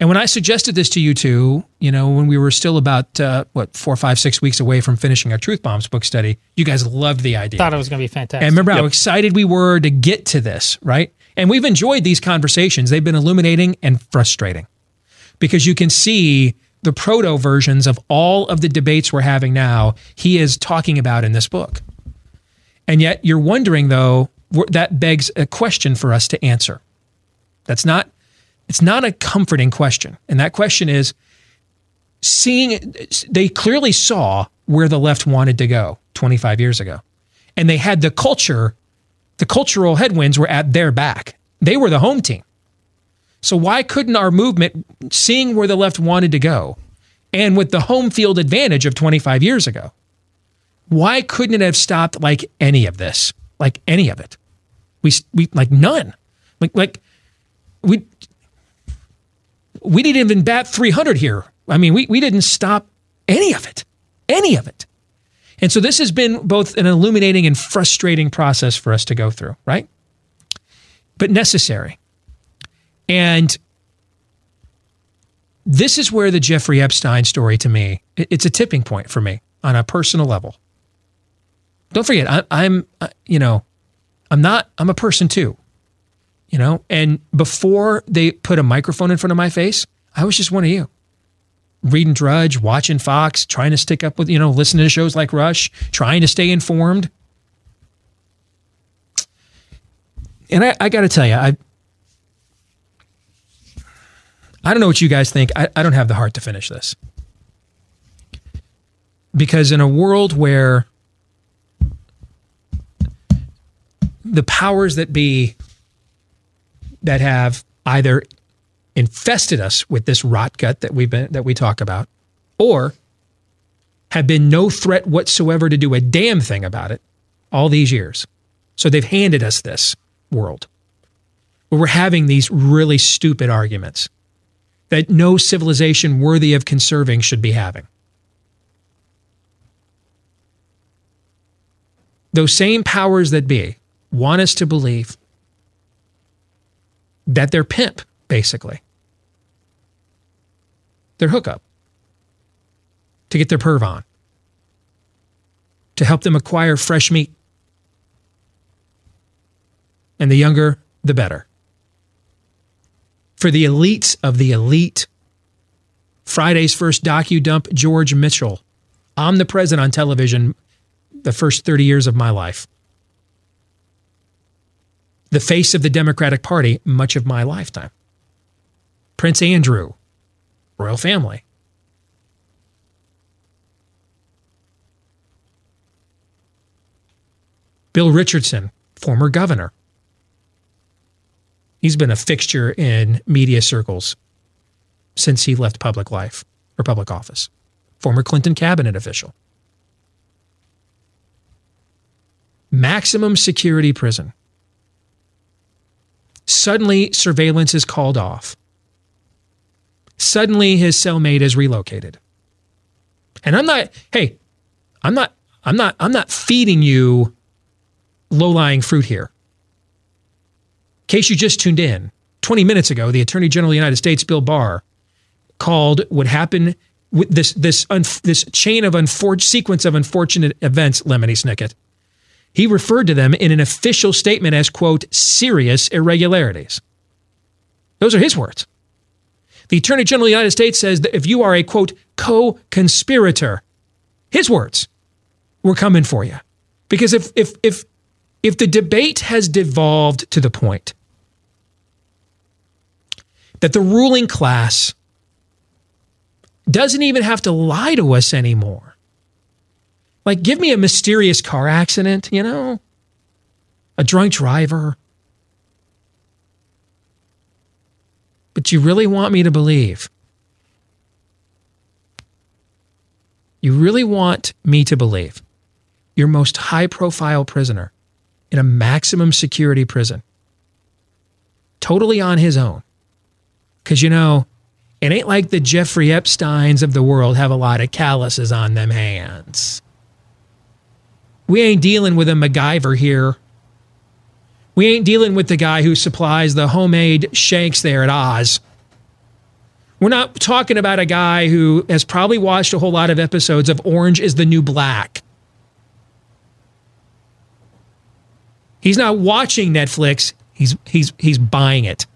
And when I suggested this to you two, you know, when we were still about uh, what four, five, six weeks away from finishing our Truth Bombs book study, you guys loved the idea. Thought it was going to be fantastic. And remember yep. how excited we were to get to this, right? And we've enjoyed these conversations. They've been illuminating and frustrating because you can see the proto versions of all of the debates we're having now. He is talking about in this book, and yet you're wondering though that begs a question for us to answer. That's not it's not a comforting question. And that question is seeing they clearly saw where the left wanted to go 25 years ago. And they had the culture, the cultural headwinds were at their back. They were the home team. So why couldn't our movement seeing where the left wanted to go and with the home field advantage of 25 years ago? Why couldn't it have stopped like any of this? Like any of it? We we like none. Like like we we didn't even bat 300 here. I mean, we, we didn't stop any of it, any of it. And so this has been both an illuminating and frustrating process for us to go through, right? But necessary. And this is where the Jeffrey Epstein story to me, it's a tipping point for me on a personal level. Don't forget, I, I'm, you know, I'm not, I'm a person too you know? And before they put a microphone in front of my face, I was just one of you. Reading Drudge, watching Fox, trying to stick up with, you know, listening to shows like Rush, trying to stay informed. And I, I got to tell you, I, I don't know what you guys think. I, I don't have the heart to finish this. Because in a world where the powers that be that have either infested us with this rot gut that we've been that we talk about, or have been no threat whatsoever to do a damn thing about it all these years. So they've handed us this world where we're having these really stupid arguments that no civilization worthy of conserving should be having. Those same powers that be want us to believe that they're pimp, basically. Their hookup to get their perv on, to help them acquire fresh meat. And the younger, the better. For the elites of the elite, Friday's first docu dump, George Mitchell, omnipresent on television the first 30 years of my life. The face of the Democratic Party much of my lifetime. Prince Andrew, royal family. Bill Richardson, former governor. He's been a fixture in media circles since he left public life or public office. Former Clinton cabinet official. Maximum security prison. Suddenly, surveillance is called off. Suddenly, his cellmate is relocated. And I'm not, hey, I'm not, I'm not, I'm not feeding you low lying fruit here. In case you just tuned in, 20 minutes ago, the Attorney General of the United States, Bill Barr, called what happened with this this this chain of unfor- sequence of unfortunate events, Lemony Snicket. He referred to them in an official statement as quote serious irregularities. Those are his words. The Attorney General of the United States says that if you are a quote co-conspirator, his words, we're coming for you. Because if if if if the debate has devolved to the point that the ruling class doesn't even have to lie to us anymore. Like, give me a mysterious car accident, you know, a drunk driver. But you really want me to believe? You really want me to believe your most high profile prisoner in a maximum security prison, totally on his own? Because, you know, it ain't like the Jeffrey Epsteins of the world have a lot of calluses on them hands. We ain't dealing with a MacGyver here. We ain't dealing with the guy who supplies the homemade shanks there at Oz. We're not talking about a guy who has probably watched a whole lot of episodes of Orange is the New Black. He's not watching Netflix, he's, he's, he's buying it.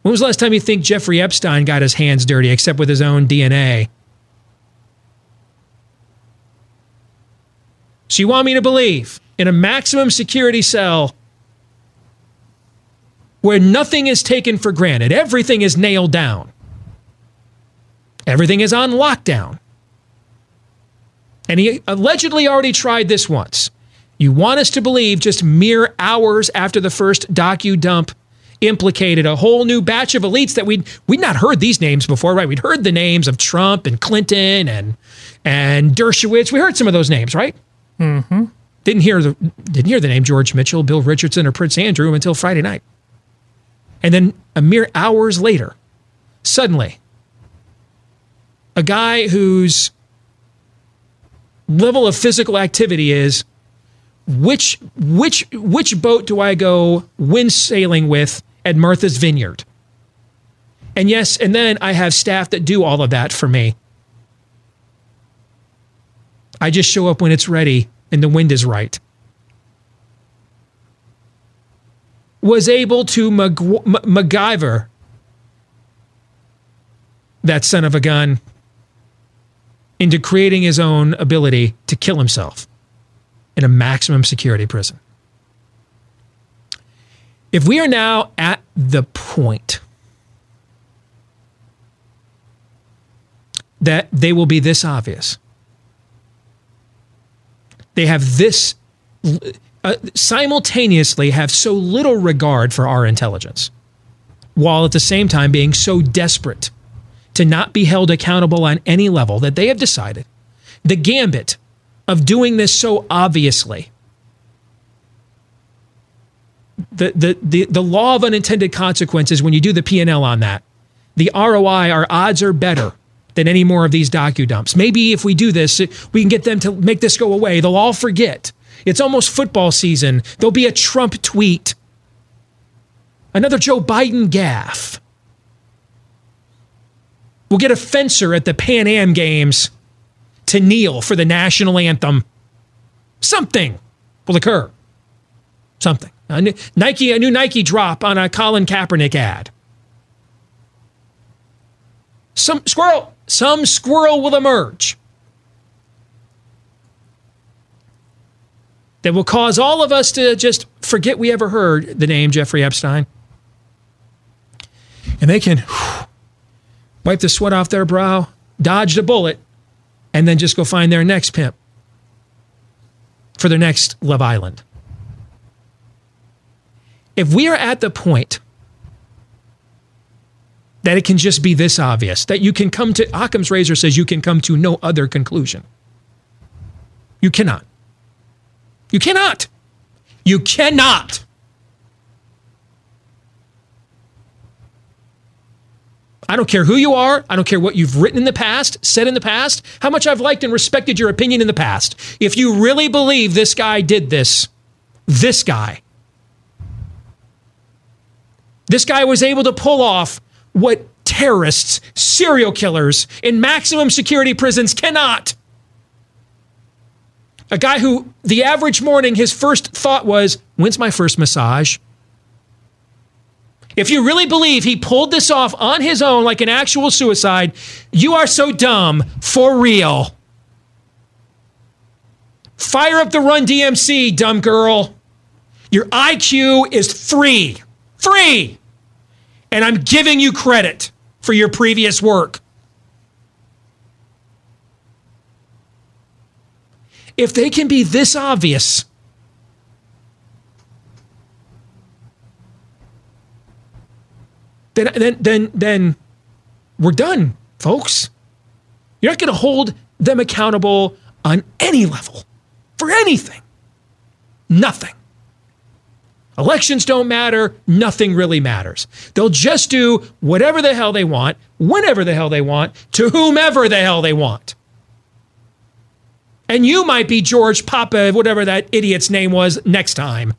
When was the last time you think Jeffrey Epstein got his hands dirty except with his own DNA? So you want me to believe in a maximum security cell where nothing is taken for granted, everything is nailed down, everything is on lockdown. And he allegedly already tried this once. You want us to believe just mere hours after the first docu dump implicated a whole new batch of elites that we'd we'd not heard these names before, right? We'd heard the names of Trump and Clinton and and Dershowitz. We heard some of those names, right? Mm-hmm. Didn't hear the didn't hear the name George Mitchell, Bill Richardson, or Prince Andrew until Friday night. And then a mere hours later, suddenly, a guy whose level of physical activity is which which which boat do I go wind sailing with at Martha's Vineyard? And yes, and then I have staff that do all of that for me. I just show up when it's ready and the wind is right. Was able to Mag- MacGyver that son of a gun into creating his own ability to kill himself in a maximum security prison. If we are now at the point that they will be this obvious, they have this uh, simultaneously have so little regard for our intelligence, while at the same time being so desperate to not be held accountable on any level that they have decided the gambit of doing this so obviously. The, the, the, the law of unintended consequences, when you do the P&L on that, the ROI, our odds are better than any more of these docu dumps. Maybe if we do this, we can get them to make this go away. They'll all forget. It's almost football season. There'll be a Trump tweet, another Joe Biden gaffe. We'll get a fencer at the Pan Am Games to kneel for the national anthem. Something will occur. Something. A new, Nike, a new Nike drop on a Colin Kaepernick ad. Some squirrel, some squirrel will emerge. that will cause all of us to just forget we ever heard the name Jeffrey Epstein. And they can whew, wipe the sweat off their brow, dodge the bullet, and then just go find their next pimp for their next Love Island. If we are at the point that it can just be this obvious, that you can come to, Occam's razor says you can come to no other conclusion. You cannot. You cannot. You cannot. I don't care who you are. I don't care what you've written in the past, said in the past, how much I've liked and respected your opinion in the past. If you really believe this guy did this, this guy, this guy was able to pull off what terrorists, serial killers in maximum security prisons cannot. A guy who, the average morning, his first thought was, When's my first massage? If you really believe he pulled this off on his own like an actual suicide, you are so dumb for real. Fire up the run DMC, dumb girl. Your IQ is free. Free. And I'm giving you credit for your previous work. If they can be this obvious, then then then then we're done, folks. You're not going to hold them accountable on any level for anything. Nothing. Elections don't matter. Nothing really matters. They'll just do whatever the hell they want, whenever the hell they want, to whomever the hell they want. And you might be George Papa, whatever that idiot's name was, next time.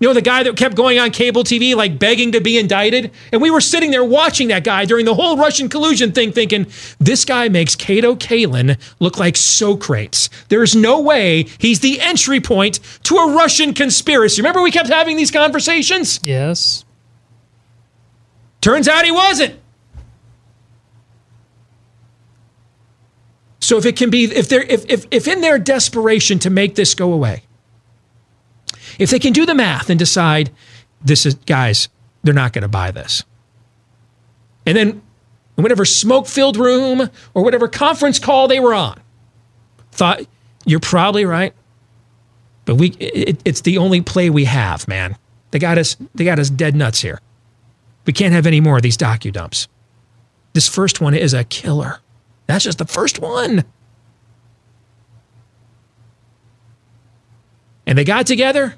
You know, the guy that kept going on cable TV, like begging to be indicted? And we were sitting there watching that guy during the whole Russian collusion thing, thinking, this guy makes Kato Kaelin look like Socrates. There's no way he's the entry point to a Russian conspiracy. Remember, we kept having these conversations? Yes. Turns out he wasn't. So if it can be, if they're, if, if, if in their desperation to make this go away, if they can do the math and decide this is, guys, they're not going to buy this. And then whatever smoke filled room or whatever conference call they were on, thought, you're probably right. But we, it, it's the only play we have, man. They got us, they got us dead nuts here. We can't have any more of these docu dumps. This first one is a killer. That's just the first one. And they got together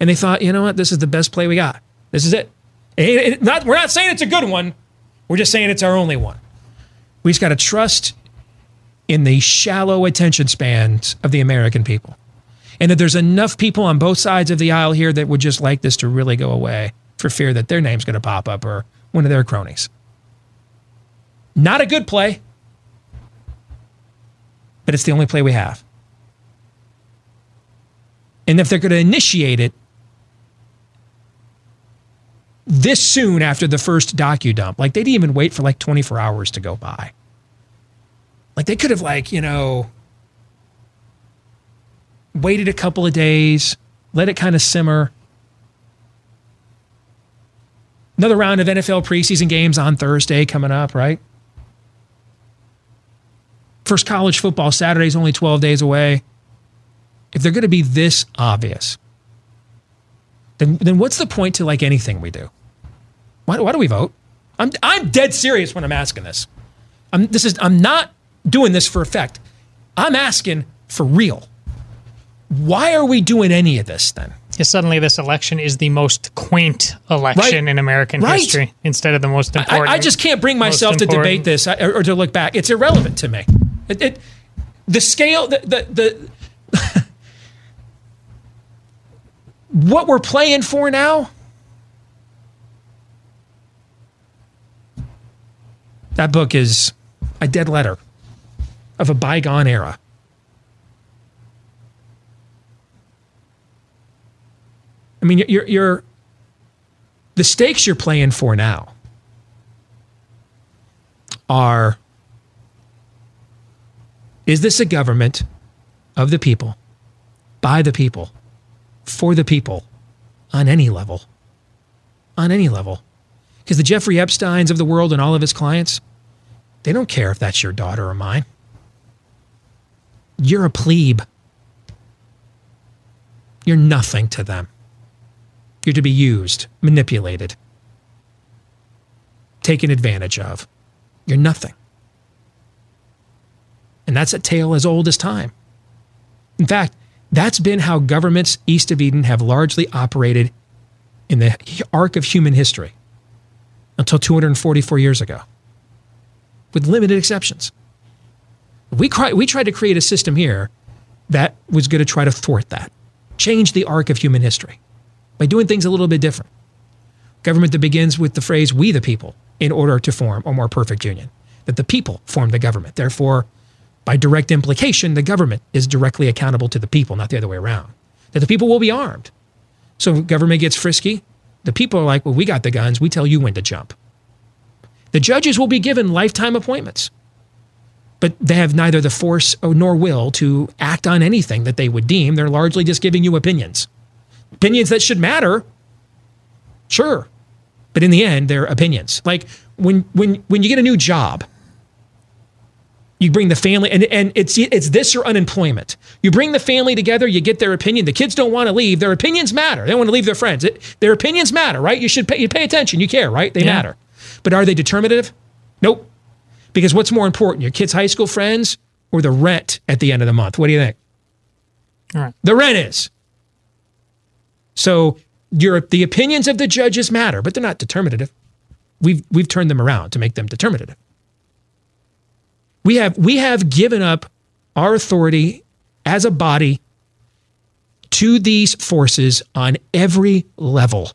and they thought, you know what, this is the best play we got. This is it. it not, we're not saying it's a good one. We're just saying it's our only one. We just got to trust in the shallow attention spans of the American people. And that there's enough people on both sides of the aisle here that would just like this to really go away for fear that their name's going to pop up or one of their cronies. Not a good play, but it's the only play we have. And if they're going to initiate it this soon after the first docu dump, like they didn't even wait for like 24 hours to go by. Like they could have like, you know, waited a couple of days, let it kind of simmer. Another round of NFL preseason games on Thursday coming up, right? First college football Saturday is only 12 days away. If they're going to be this obvious, then, then what's the point to like anything we do? Why, why do we vote? I'm, I'm dead serious when I'm asking this. I'm, this is, I'm not doing this for effect. I'm asking for real. Why are we doing any of this then? Yeah, suddenly, this election is the most quaint election Right. in American Right. history instead of the most important. I just can't bring myself to debate this or, or to look back. It's irrelevant to me. It, it, the scale, the, the, the what we're playing for now. That book is a dead letter of a bygone era. I mean, you're, you're the stakes you're playing for now are is this a government of the people, by the people, for the people on any level. On any level. Because the Jeffrey Epsteins of the world and all of his clients, they don't care if that's your daughter or mine. You're a plebe. You're nothing to them. You're to be used, manipulated, taken advantage of. You're nothing. And that's a tale as old as time. In fact, that's been how governments east of Eden have largely operated in the arc of human history until 244 years ago, with limited exceptions. We, cry, we tried to create a system here that was going to try to thwart that, change the arc of human history by doing things a little bit different. Government that begins with the phrase, we the people, in order to form a more perfect union. That the people form the government. Therefore, by direct implication, the government is directly accountable to the people, not the other way around. That the people will be armed. So government gets frisky. The people are like, well, we got the guns. We tell you when to jump. The judges will be given lifetime appointments, but they have neither the force uh, nor will to act on anything that they would deem. They're largely just giving you opinions. Opinions that should matter, sure, but in the end, they're opinions. Like when when when you get a new job, you bring the family and, and it's it's this or unemployment. You bring the family together you get their opinion. The kids don't want to leave. Their opinions matter. They don't want to leave their friends. It, their opinions matter right? You should pay, you pay attention. You care right? They Yeah. matter. But are they determinative? Nope. Because what's more important your kids high school friends or the rent at the end of the month? What do you think? All right. the rent is. So your the opinions of the judges matter but they're not determinative. We've we've turned them around to make them determinative we have we have given up our authority as a body to these forces on every level.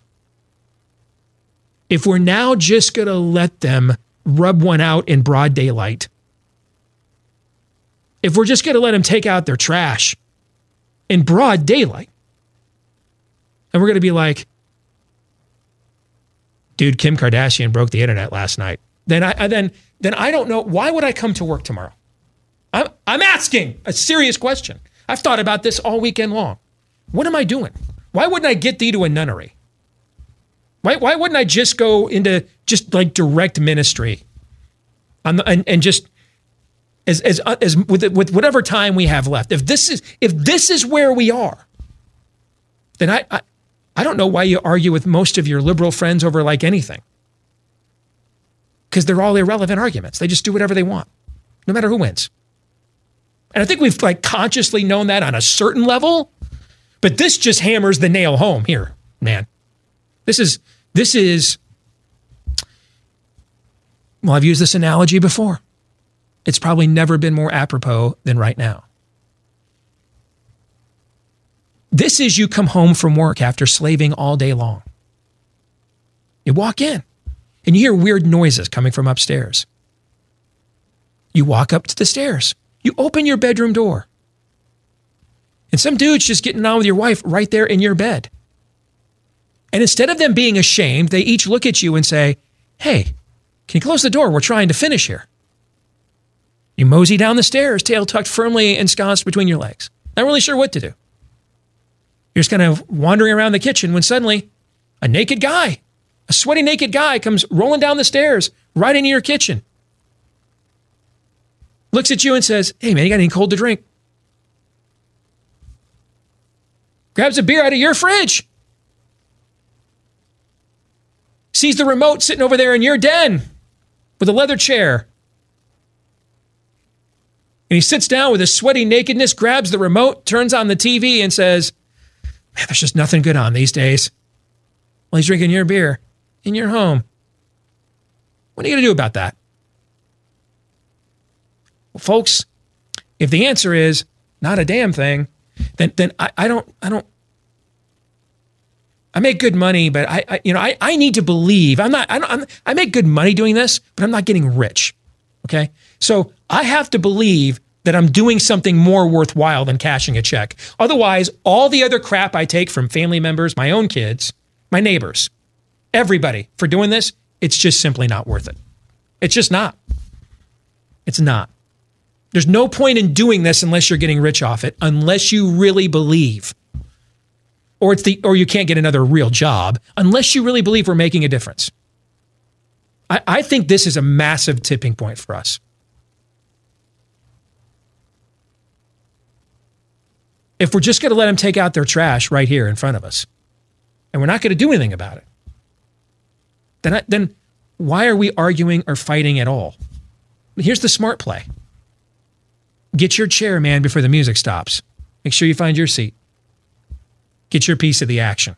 If we're now just going to let them rub one out in broad daylight, if we're just going to let them take out their trash in broad daylight, and we're going to be like, dude, Kim Kardashian broke the internet last night. Then I I- then then I don't know why would I come to work tomorrow. I'm I'm asking a serious question. I've thought about this all weekend long. What am I doing? Why wouldn't I get thee to a nunnery? Why why wouldn't I just go into just like direct ministry, the, and and just as as as with with whatever time we have left. If this is if this is where we are, then I, I I don't know why you argue with most of your liberal friends over like anything. Because they're all irrelevant arguments. They just do whatever they want, no matter who wins. And I think we've like consciously known that on a certain level, but this just hammers the nail home here, man. This is this is well, I've used this analogy before. It's probably never been more apropos than right now. This is you come home from work after slaving all day long. You walk in and you hear weird noises coming from upstairs. You walk up to the stairs. You open your bedroom door. And some dude's just getting on with your wife right there in your bed. And instead of them being ashamed, they each look at you and say, Hey, can you close the door? We're trying to finish here. You mosey down the stairs, tail tucked firmly ensconced between your legs. Not really sure what to do. You're just kind of wandering around the kitchen when suddenly a naked guy, a sweaty naked guy comes rolling down the stairs right into your kitchen. Looks at you and says, Hey man, you got anything cold to drink? Grabs a beer out of your fridge. Sees the remote sitting over there in your den with a leather chair. And he sits down with his sweaty nakedness, grabs the remote, turns on the TV, and says, Man, there's just nothing good on these days. Well, he's drinking your beer in your home. What are you going to do about that? Well, folks, if the answer is not a damn thing, then then I, I don't I don't I make good money, but I, I you know I, I need to believe I'm not I don't I'm, I make good money doing this, but I'm not getting rich. Okay, so I have to believe that I'm doing something more worthwhile than cashing a check. Otherwise, all the other crap I take from family members, my own kids, my neighbors, everybody for doing this, it's just simply not worth it. It's just not. It's not. There's no point in doing this unless you're getting rich off it, unless you really believe or it's the or you can't get another real job unless you really believe we're making a difference. I, I think this is a massive tipping point for us. If we're just going to let them take out their trash right here in front of us, and we're not going to do anything about it, then I, then why are we arguing or fighting at all? Here's the smart play. Get your chair, man, before the music stops. Make sure you find your seat. Get your piece of the action.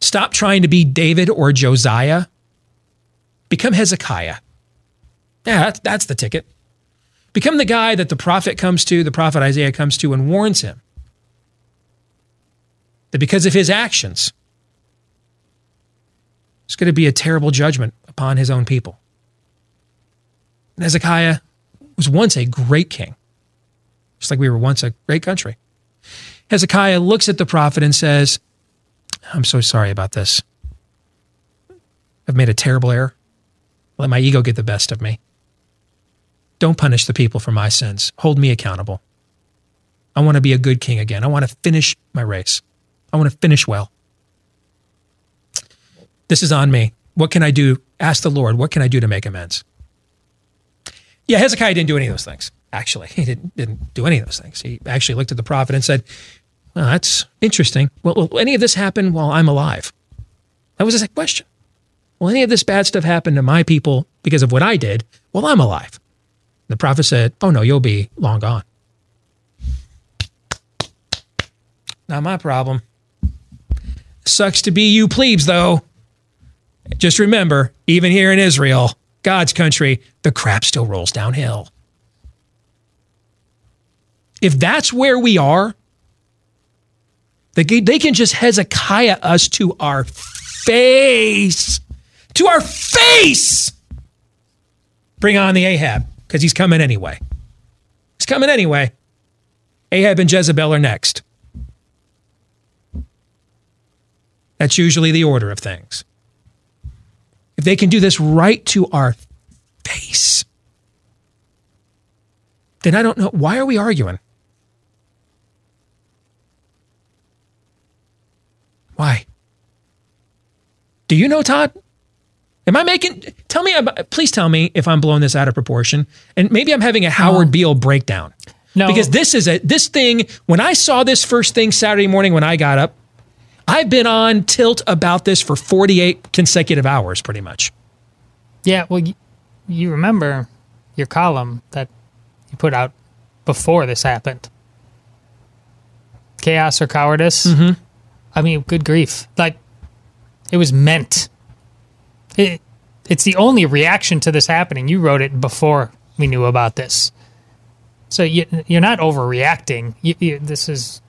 Stop trying to be David or Josiah. Become Hezekiah. Yeah, that's, that's the ticket. Become the guy that the prophet comes to, the prophet Isaiah comes to, and warns him that because of his actions, it's going to be a terrible judgment upon his own people. And Hezekiah was once a great king, just like we were once a great country. Hezekiah looks at the prophet and says, I'm so sorry about this. I've made a terrible error. Let my ego get the best of me. Don't punish the people for my sins. Hold me accountable. I want to be a good king again. I want to finish my race. I want to finish well. This is on me. What can I do? Ask the Lord, what can I do to make amends? Yeah, Hezekiah didn't do any of those things. Actually, he didn't, didn't do any of those things. He actually looked at the prophet and said, well, that's interesting. Well, will any of this happen while I'm alive? That was his question. Will any of this bad stuff happen to my people because of what I did while I'm alive? The prophet said, Oh, no, you'll be long gone. Not my problem. Sucks to be you plebes, though. Just remember, even here in Israel, God's country, the crap still rolls downhill. If that's where we are, they, they can just Hezekiah us to our face. To our face. Bring on the Ahab, because he's coming anyway. He's coming anyway. Ahab and Jezebel are next. That's usually the order of things. If they can do this right to our face, then I don't know. Why are we arguing? Why? Do you know, Todd? Am I making? Tell me, about, please tell me if I'm blowing this out of proportion, and maybe I'm having a Howard Beale breakdown. No, because this is a this thing. When I saw this first thing Saturday morning when I got up, I've been on tilt about this for 48 consecutive hours, pretty much. Yeah, well, you, remember your column that you put out before this happened. Chaos or cowardice? Mm-hmm. I mean, good grief. Like, it was meant. It, it's the only reaction to this happening. You wrote it before we knew about this. So you, you're not overreacting. You, you, this is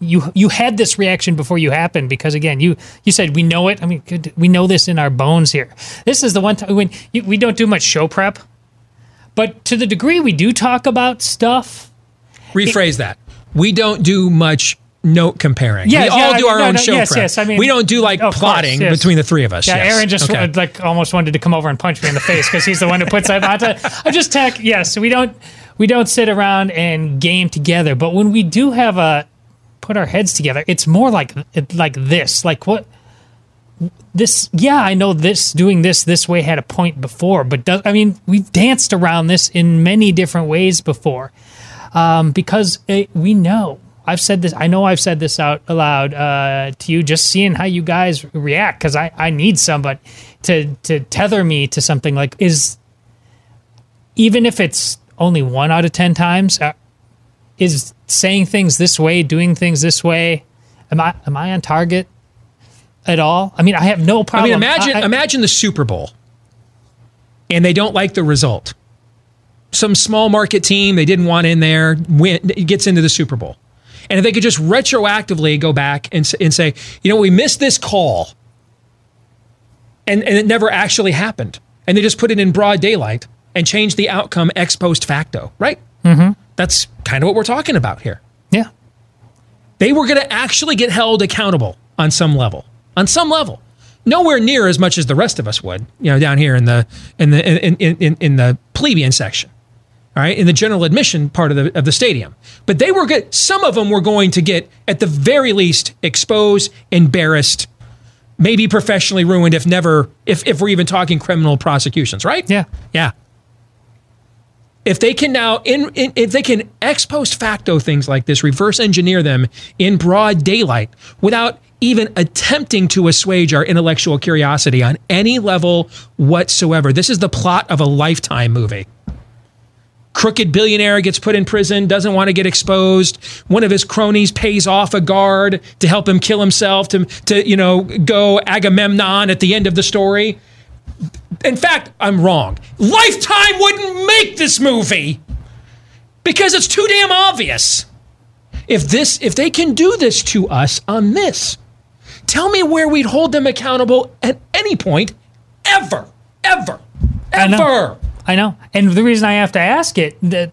you. You had this reaction before you happened because again, you you said we know it. I mean, good, we know this in our bones here. This is the one time when you, we don't do much show prep, but to the degree we do talk about stuff. Rephrase it, that. We don't do much note comparing. Yeah, we all yeah, do our no, own no, show yes, prep. yes. I mean, we don't do like of course, plotting yes. between the three of us. Yeah, yes. Aaron just Okay. uh, like almost wanted to come over and punch me in the face because he's the one who puts that on. I just tech. Yes, we don't we don't sit around and game together, but when we do have a put our heads together, it's more like like this. Like what this? Yeah, I know this doing this this way had a point before, but does, I mean we've danced around this in many different ways before um, because it, we know. I've said this. I know I've said this out aloud uh, to you. Just seeing how you guys react, because I, I need somebody to to tether me to something like is even if it's only one out of ten times, uh, is saying things this way, doing things this way. Am I am I on target at all? I mean, I have no problem. I mean, imagine I- I- imagine the Super Bowl, and they don't like the result. Some small market team they didn't want in there win, gets into the Super Bowl, and if they could just retroactively go back and, and say, you know, we missed this call, and and it never actually happened, and they just put it in broad daylight and change the outcome ex post facto, right? Mhm. That's kind of what we're talking about here. Yeah. They were going to actually get held accountable on some level. On some level. Nowhere near as much as the rest of us would, you know, down here in the in the in in, in, in the plebeian section. all right, in the general admission part of the of the stadium. But they were good. Some of them were going to get, at the very least, exposed, embarrassed, maybe professionally ruined, if never, if if we're even talking criminal prosecutions, right? Yeah, yeah. If they can now, in, in if they can ex post facto things like this, reverse engineer them in broad daylight without even attempting to assuage our intellectual curiosity on any level whatsoever. This is the plot of a lifetime movie crooked billionaire gets put in prison, doesn't want to get exposed. One of his cronies pays off a guard to help him kill himself to, to you know, go Agamemnon at the end of the story. In fact, I'm wrong. Lifetime wouldn't make this movie because it's too damn obvious. If this if they can do this to us on this, tell me where we'd hold them accountable at any point ever. Ever. Ever. I know. And the reason I have to ask it that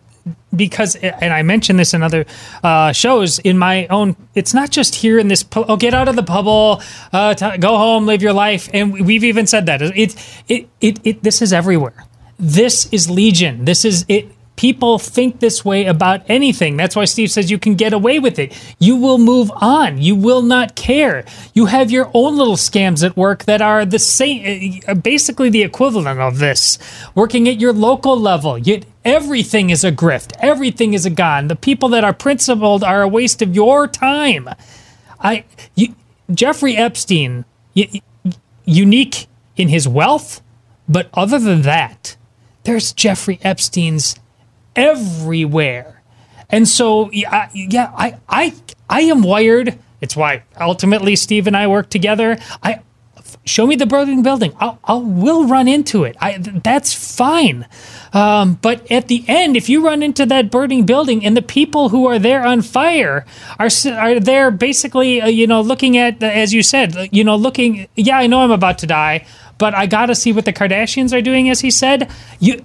because and I mentioned this in other uh, shows in my own. It's not just here in this. Oh, get out of the bubble, uh, t- go home, live your life, and we've even said that. It, it, it, it, This is everywhere. This is legion. This is it people think this way about anything. That's why Steve says you can get away with it. You will move on. You will not care. You have your own little scams at work that are the same, uh, basically the equivalent of this. Working at your local level, you, everything is a grift. Everything is a con. The people that are principled are a waste of your time. I, you, Jeffrey Epstein, unique in his wealth, but other than that, there's Jeffrey Epstein's everywhere. And so, yeah, yeah, I, I, I am wired. It's why ultimately Steve and I work together. I show me the burning building. I'll, I'll will run into it. I, that's fine. Um, but at the end, if you run into that burning building and the people who are there on fire are are there basically, uh, you know, looking at as you said, you know, looking. Yeah, I know I'm about to die, but I got to see what the Kardashians are doing, as he said. You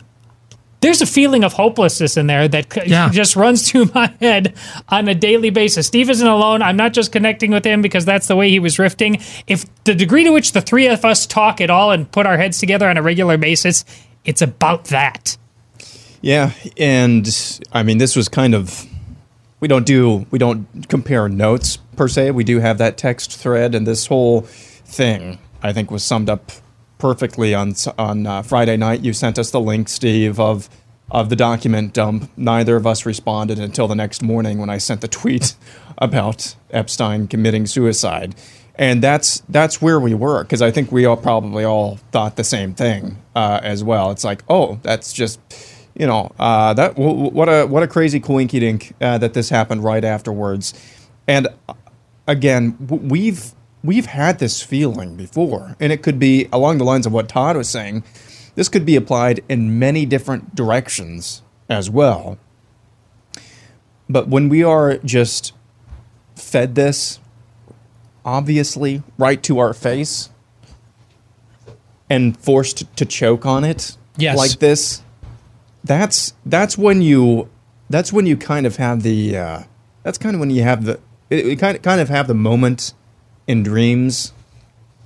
there's a feeling of hopelessness in there that yeah. just runs through my head on a daily basis. Steve isn't alone. I'm not just connecting with him because that's the way he was rifting. If the degree to which the three of us talk at all and put our heads together on a regular basis, it's about that. Yeah, and I mean this was kind of we don't do we don't compare notes per se. We do have that text thread and this whole thing I think was summed up perfectly on on uh, Friday night. You sent us the link, Steve, of of the document dump. Neither of us responded until the next morning when I sent the tweet about Epstein committing suicide. And that's that's where we were because I think we all probably all thought the same thing uh, as well. It's like, oh, that's just you know uh, that w- what a what a crazy coinkydink uh, that this happened right afterwards. And uh, again, w- we've we've had this feeling before, and it could be along the lines of what Todd was saying. This could be applied in many different directions as well. But when we are just fed this, obviously, right to our face, and forced to choke on it yes. like this, that's that's when you that's when you kind of have the uh, that's kind of when you have the it, it kind of kind of have the moment in dreams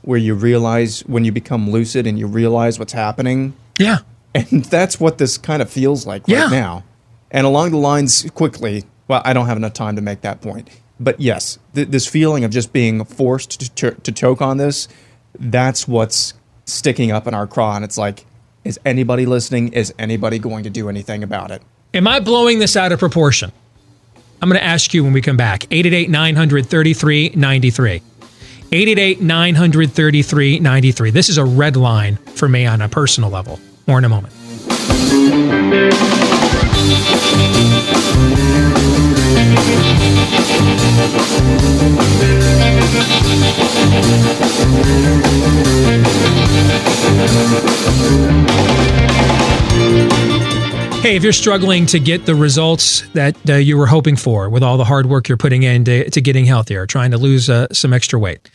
where you realize when you become lucid and you realize what's happening. Yeah. And that's what this kind of feels like right now. And along the lines, quickly, well, I don't have enough time to make that point. But yes, th- this feeling of just being forced to, ch- to choke on this, that's what's sticking up in our craw. And it's like, is anybody listening? Is anybody going to do anything about it? Am I blowing this out of proportion? I'm going to ask you when we come back. 888 900 3393. 888 933 93. This is a red line for me on a personal level. More in a moment. Hey, if you're struggling to get the results that uh, you were hoping for with all the hard work you're putting into to getting healthier, trying to lose uh, some extra weight,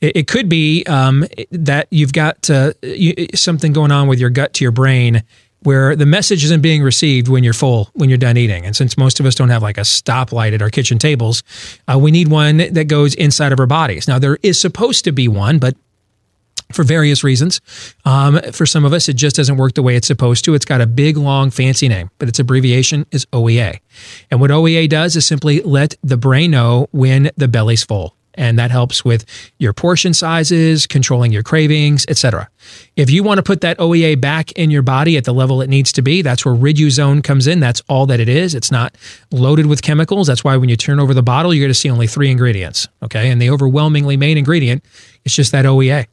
it, it could be um, that you've got uh, you, something going on with your gut to your brain where the message isn't being received when you're full, when you're done eating. And since most of us don't have like a stoplight at our kitchen tables, uh, we need one that goes inside of our bodies. Now, there is supposed to be one, but for various reasons. Um, for some of us, it just doesn't work the way it's supposed to. It's got a big, long, fancy name, but its abbreviation is OEA. And what OEA does is simply let the brain know when the belly's full. And that helps with your portion sizes, controlling your cravings, etc. If you want to put that OEA back in your body at the level it needs to be, that's where Riduzone comes in. That's all that it is. It's not loaded with chemicals. That's why when you turn over the bottle, you're going to see only three ingredients. Okay. And the overwhelmingly main ingredient is just that OEA.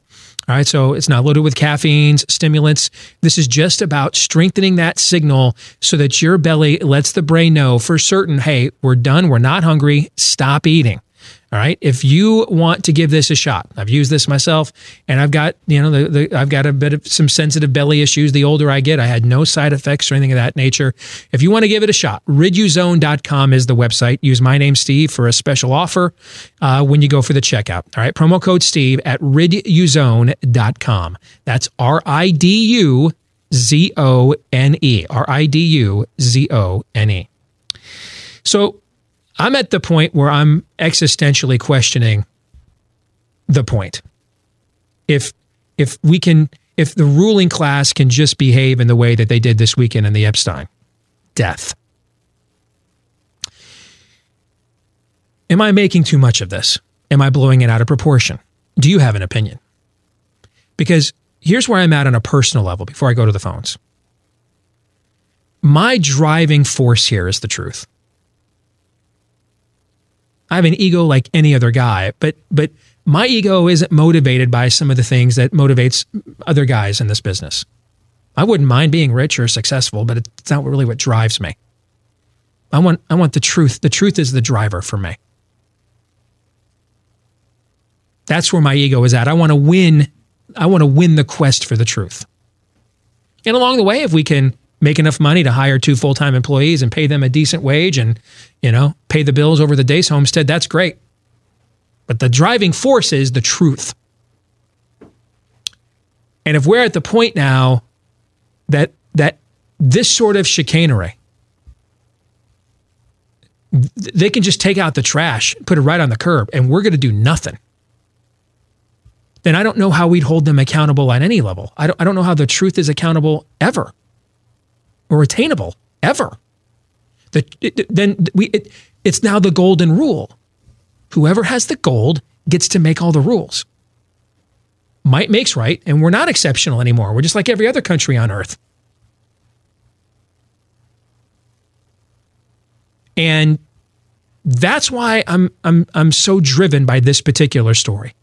All right, so it's not loaded with caffeines, stimulants. This is just about strengthening that signal so that your belly lets the brain know for certain, hey, we're done, we're not hungry, stop eating. All right. If you want to give this a shot, I've used this myself and I've got, you know, the, the, I've got a bit of some sensitive belly issues. The older I get, I had no side effects or anything of that nature. If you want to give it a shot, riduzone.com is the website. Use my name, Steve, for a special offer uh, when you go for the checkout. All right. Promo code Steve at riduzone.com. That's R I D U Z O N E. R I D U Z O N E. So, I'm at the point where I'm existentially questioning the point. If if we can if the ruling class can just behave in the way that they did this weekend in the Epstein death. Am I making too much of this? Am I blowing it out of proportion? Do you have an opinion? Because here's where I'm at on a personal level before I go to the phones. My driving force here is the truth. I have an ego like any other guy, but but my ego isn't motivated by some of the things that motivates other guys in this business. I wouldn't mind being rich or successful, but it's not really what drives me. I want I want the truth. The truth is the driver for me. That's where my ego is at. I want to win. I want to win the quest for the truth. And along the way, if we can make enough money to hire two full-time employees and pay them a decent wage and, you know, pay the bills over the Deace homestead, that's great. But the driving force is the truth. And if we're at the point now that that this sort of chicanery, they can just take out the trash, put it right on the curb, and we're going to do nothing. Then I don't know how we'd hold them accountable at any level. I don't, I don't know how the truth is accountable ever or attainable ever. The, it, then we, it, it's now the golden rule. Whoever has the gold gets to make all the rules. Might makes right, and we're not exceptional anymore. We're just like every other country on earth. And that's why I'm I'm I'm so driven by this particular story.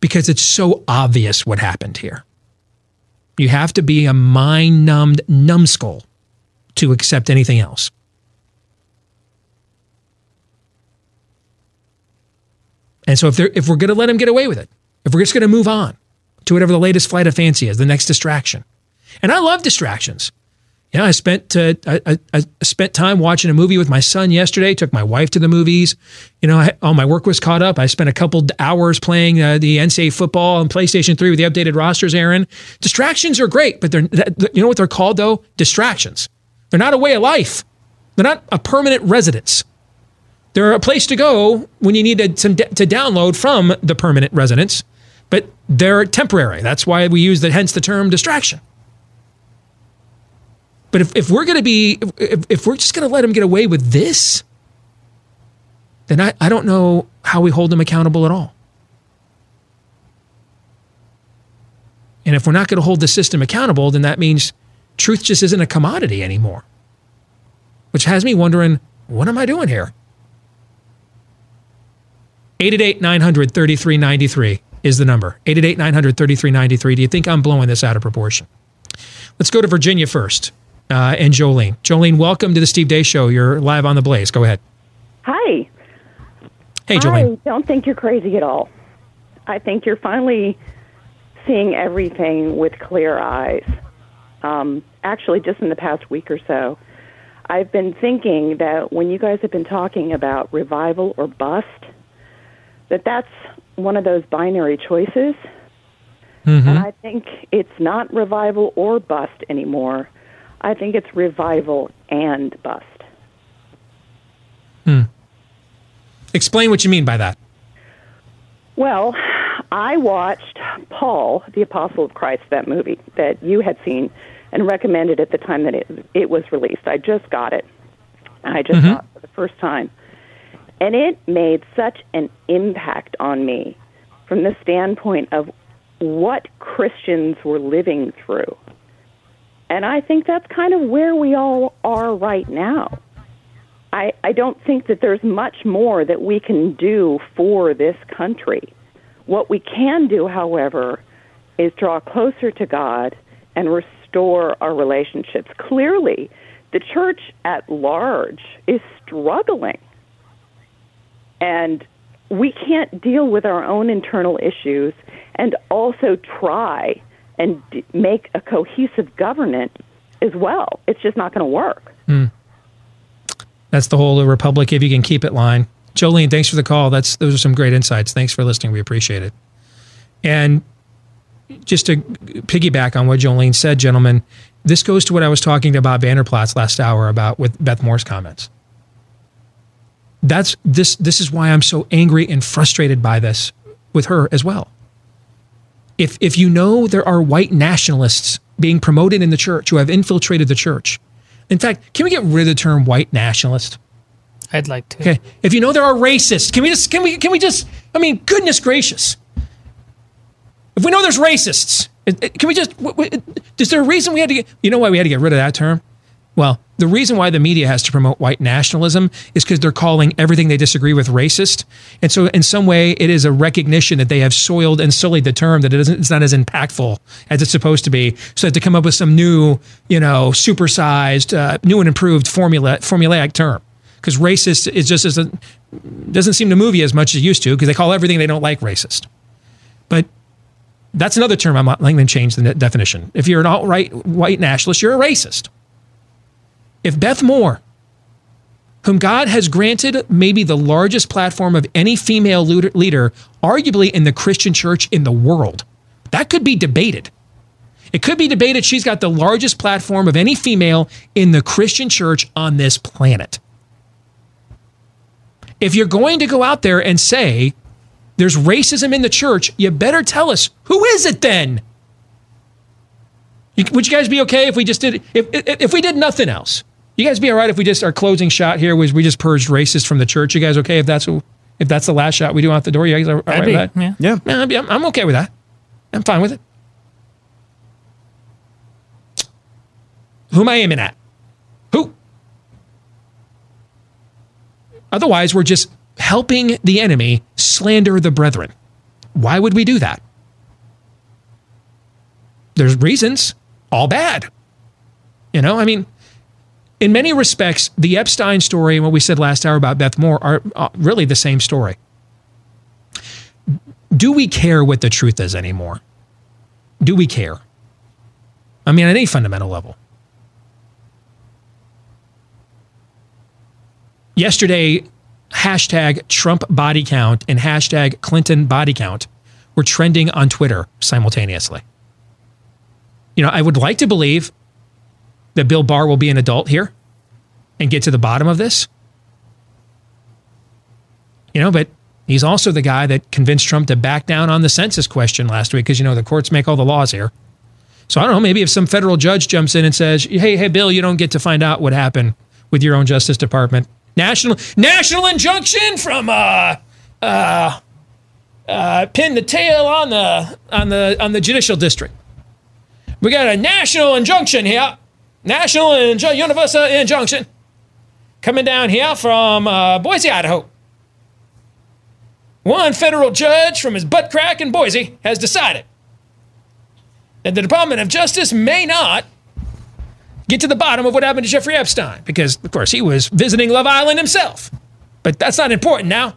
Because it's so obvious what happened here. You have to be a mind numbed numbskull to accept anything else. And so if if we're going to let him get away with it, if we're just going to move on to whatever the latest flight of fancy is, the next distraction. And I love distractions. Yeah, I spent uh, I, I, spent time watching a movie with my son yesterday. Took my wife to the movies. You know, I, all my work was caught up. I spent a couple hours playing uh, the NCAA football on PlayStation Three with the updated rosters. Aaron, distractions are great, but they're you know what they're called though? Distractions. They're not a way of life. They're not a permanent residence. They're a place to go when you need to, to download from the permanent residence, but they're temporary. That's why we use the hence the term distraction. But if, if we're going to be, if, if we're just going to let him get away with this, then I, I don't know how we hold him accountable at all. And if we're not going to hold the system accountable, then that means truth just isn't a commodity anymore. Which has me wondering, what am I doing here? 888 900 3393 is the number. 888 900 3393. Do you think I'm blowing this out of proportion? Let's go to Virginia first uh, and Jolene. Jolene, welcome to the Steve Deace Show. You're live on the Blaze. Go ahead. Hi. Hey, Jolene. I don't think you're crazy at all. I think you're finally seeing everything with clear eyes. Um, actually, just in the past week or so, I've been thinking that when you guys have been talking about revival or bust, that that's one of those binary choices. Mm-hmm. And I think it's not revival or bust anymore. I think it's revival and bust. Hmm. Explain what you mean by that. Well, I watched Paul, the Apostle of Christ, that movie that you had seen and recommended at the time that it, it was released. I just got it. I just Mhm. saw it for the first time. And it made such an impact on me from the standpoint of what Christians were living through. And I think that's kind of where we all are right now. I, I don't think that there's much more that we can do for this country. What we can do, however, is draw closer to God and restore our relationships. Clearly, the church at large is struggling. And we can't deal with our own internal issues and also try and d- make a cohesive government as well. It's just not going to work. Hmm. That's the whole republic if you can keep it line. Jolene, thanks for the call. That's those are some great insights. Thanks for listening. We appreciate it. And just to piggyback on what Jolene said, gentlemen, this goes to what I was talking about Vander Plaats last hour about with Beth Moore's comments. That's this this is why I'm so angry and frustrated by this with her as well. If if you know there are white nationalists being promoted in the church who have infiltrated the church. In fact, can we get rid of the term white nationalist? I'd like to. Okay. If you know there are racists, can we just can we can we just I mean, goodness gracious. If we know there's racists, can we just is there a reason we had to get you know why we had to get rid of that term? Well, the reason why the media has to promote white nationalism is because they're calling everything they disagree with racist. And so, in some way, it is a recognition that they have soiled and sullied the term, that it isn't, it's not as impactful as it's supposed to be. So, they have to come up with some new, you know, supersized, uh, new and improved formula, formulaic term. Because racist is just doesn't, doesn't seem to move you as much as it used to because they call everything they don't like racist. But that's another term I'm not going to change the definition. If you're an alt right white nationalist, you're a racist. If Beth Moore, whom God has granted maybe the largest platform of any female leader, arguably in the Christian church in the world, that could be debated. It could be debated she's got the largest platform of any female in the Christian church on this planet. If you're going to go out there and say there's racism in the church, you better tell us who is it then? Would you guys be okay if we just did if, if we did nothing else? You guys be all right if we just our closing shot here was we just purged racists from the church? You guys okay if that's if that's the last shot we do out the door? You guys are all right I'd with be- that? yeah. Yeah, I'd be- I'm, I'm okay with that. I'm fine with it. Who am I aiming at? Who? Otherwise, we're just helping the enemy slander the brethren. Why would we do that? There's reasons, all bad. You know, I mean, in many respects, the Epstein story and what we said last hour about Beth Moore are uh, really the same story. Do we care what the truth is anymore? Do we care? I mean, at any fundamental level. Yesterday, hashtag Trump body count and hashtag Clinton body count were trending on Twitter simultaneously. You know, I would like to believe that Bill Barr will be an adult here and get to the bottom of this. You know, but he's also the guy that convinced Trump to back down on the census question last week because, you know, the courts make all the laws here. So I don't know, maybe if some federal judge jumps in and says, hey, hey, Bill, you don't get to find out what happened with your own Justice Department. National national injunction from uh uh uh pin the tail on the on the on the judicial district. We got a national injunction here. National inju- universal injunction coming down here from uh, Boise, Idaho. One federal judge from his butt crack in Boise has decided that the Department of Justice may not get to the bottom of what happened to Jeffrey Epstein because, of course, he was visiting Love Island himself. But that's not important now.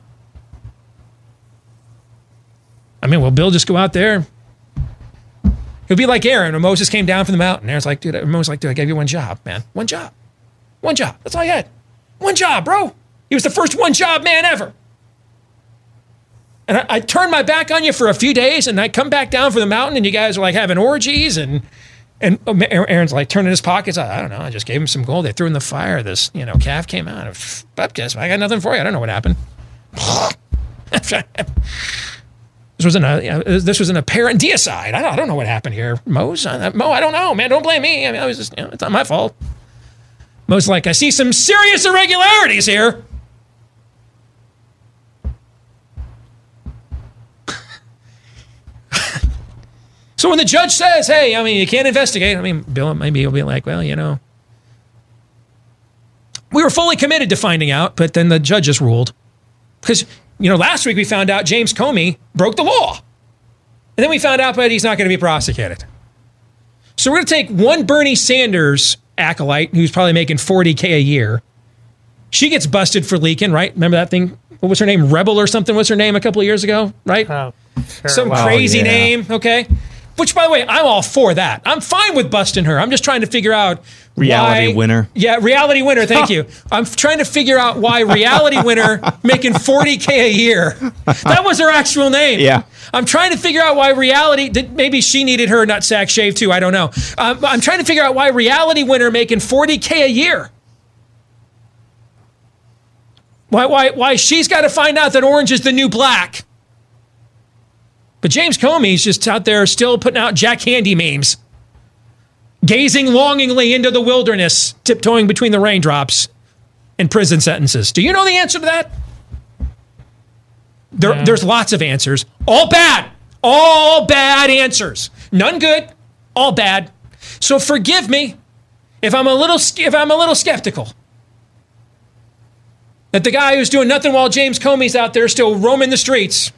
I mean, will Bill just go out there? He'll be like Aaron when Moses came down from the mountain. Aaron's like, dude, Moses like, dude, I gave you one job, man. One job. One job. That's all you had. One job, bro. He was the first one job man ever. And I, I turned my back on you for a few days, and I come back down from the mountain, and you guys are like having orgies, and and um, Aaron's like turning his pockets. I, I don't know. I just gave him some gold. They threw in the fire. This you know calf came out. Of Baptist. I got nothing for you. I don't know what happened. This was an uh, this was an apparent deicide. I don't, I don't know what happened here, Mose. Uh, Mo, I don't know, man. Don't blame me. I mean, I was just, you know, it's not my fault. Most like I see some serious irregularities here. so when the judge says, "Hey, I mean, you can't investigate," I mean, Bill maybe he'll be like, "Well, you know." We were fully committed to finding out, but then the judges ruled. Because, you know, last week we found out James Comey broke the law. And then we found out that he's not going to be prosecuted. So we're going to take one Bernie Sanders acolyte who's probably making 40K a year. She gets busted for leaking, right? Remember that thing? What was her name? Rebel or something? What's her name a couple of years ago, right? Oh, sure. Some crazy yeah. name, okay? Which, by the way, I'm all for that. I'm fine with busting her. I'm just trying to figure out Reality why- winner. Yeah, reality winner. Thank you. I'm trying to figure out why reality winner making 40k a year. That was her actual name. Yeah. I'm trying to figure out why reality. Did, maybe she needed her nutsack shaved too. I don't know. Um, I'm trying to figure out why reality winner making 40k a year. Why? Why? Why she's got to find out that orange is the new black. But James Comey's just out there still putting out Jack Handey memes gazing longingly into the wilderness, tiptoeing between the raindrops and prison sentences. Do you know the answer to that? There, There's lots of answers. All bad. All bad answers. None good. All bad. So forgive me if I'm a little if I'm a little skeptical that the guy who's doing nothing while James Comey's out there still roaming the streets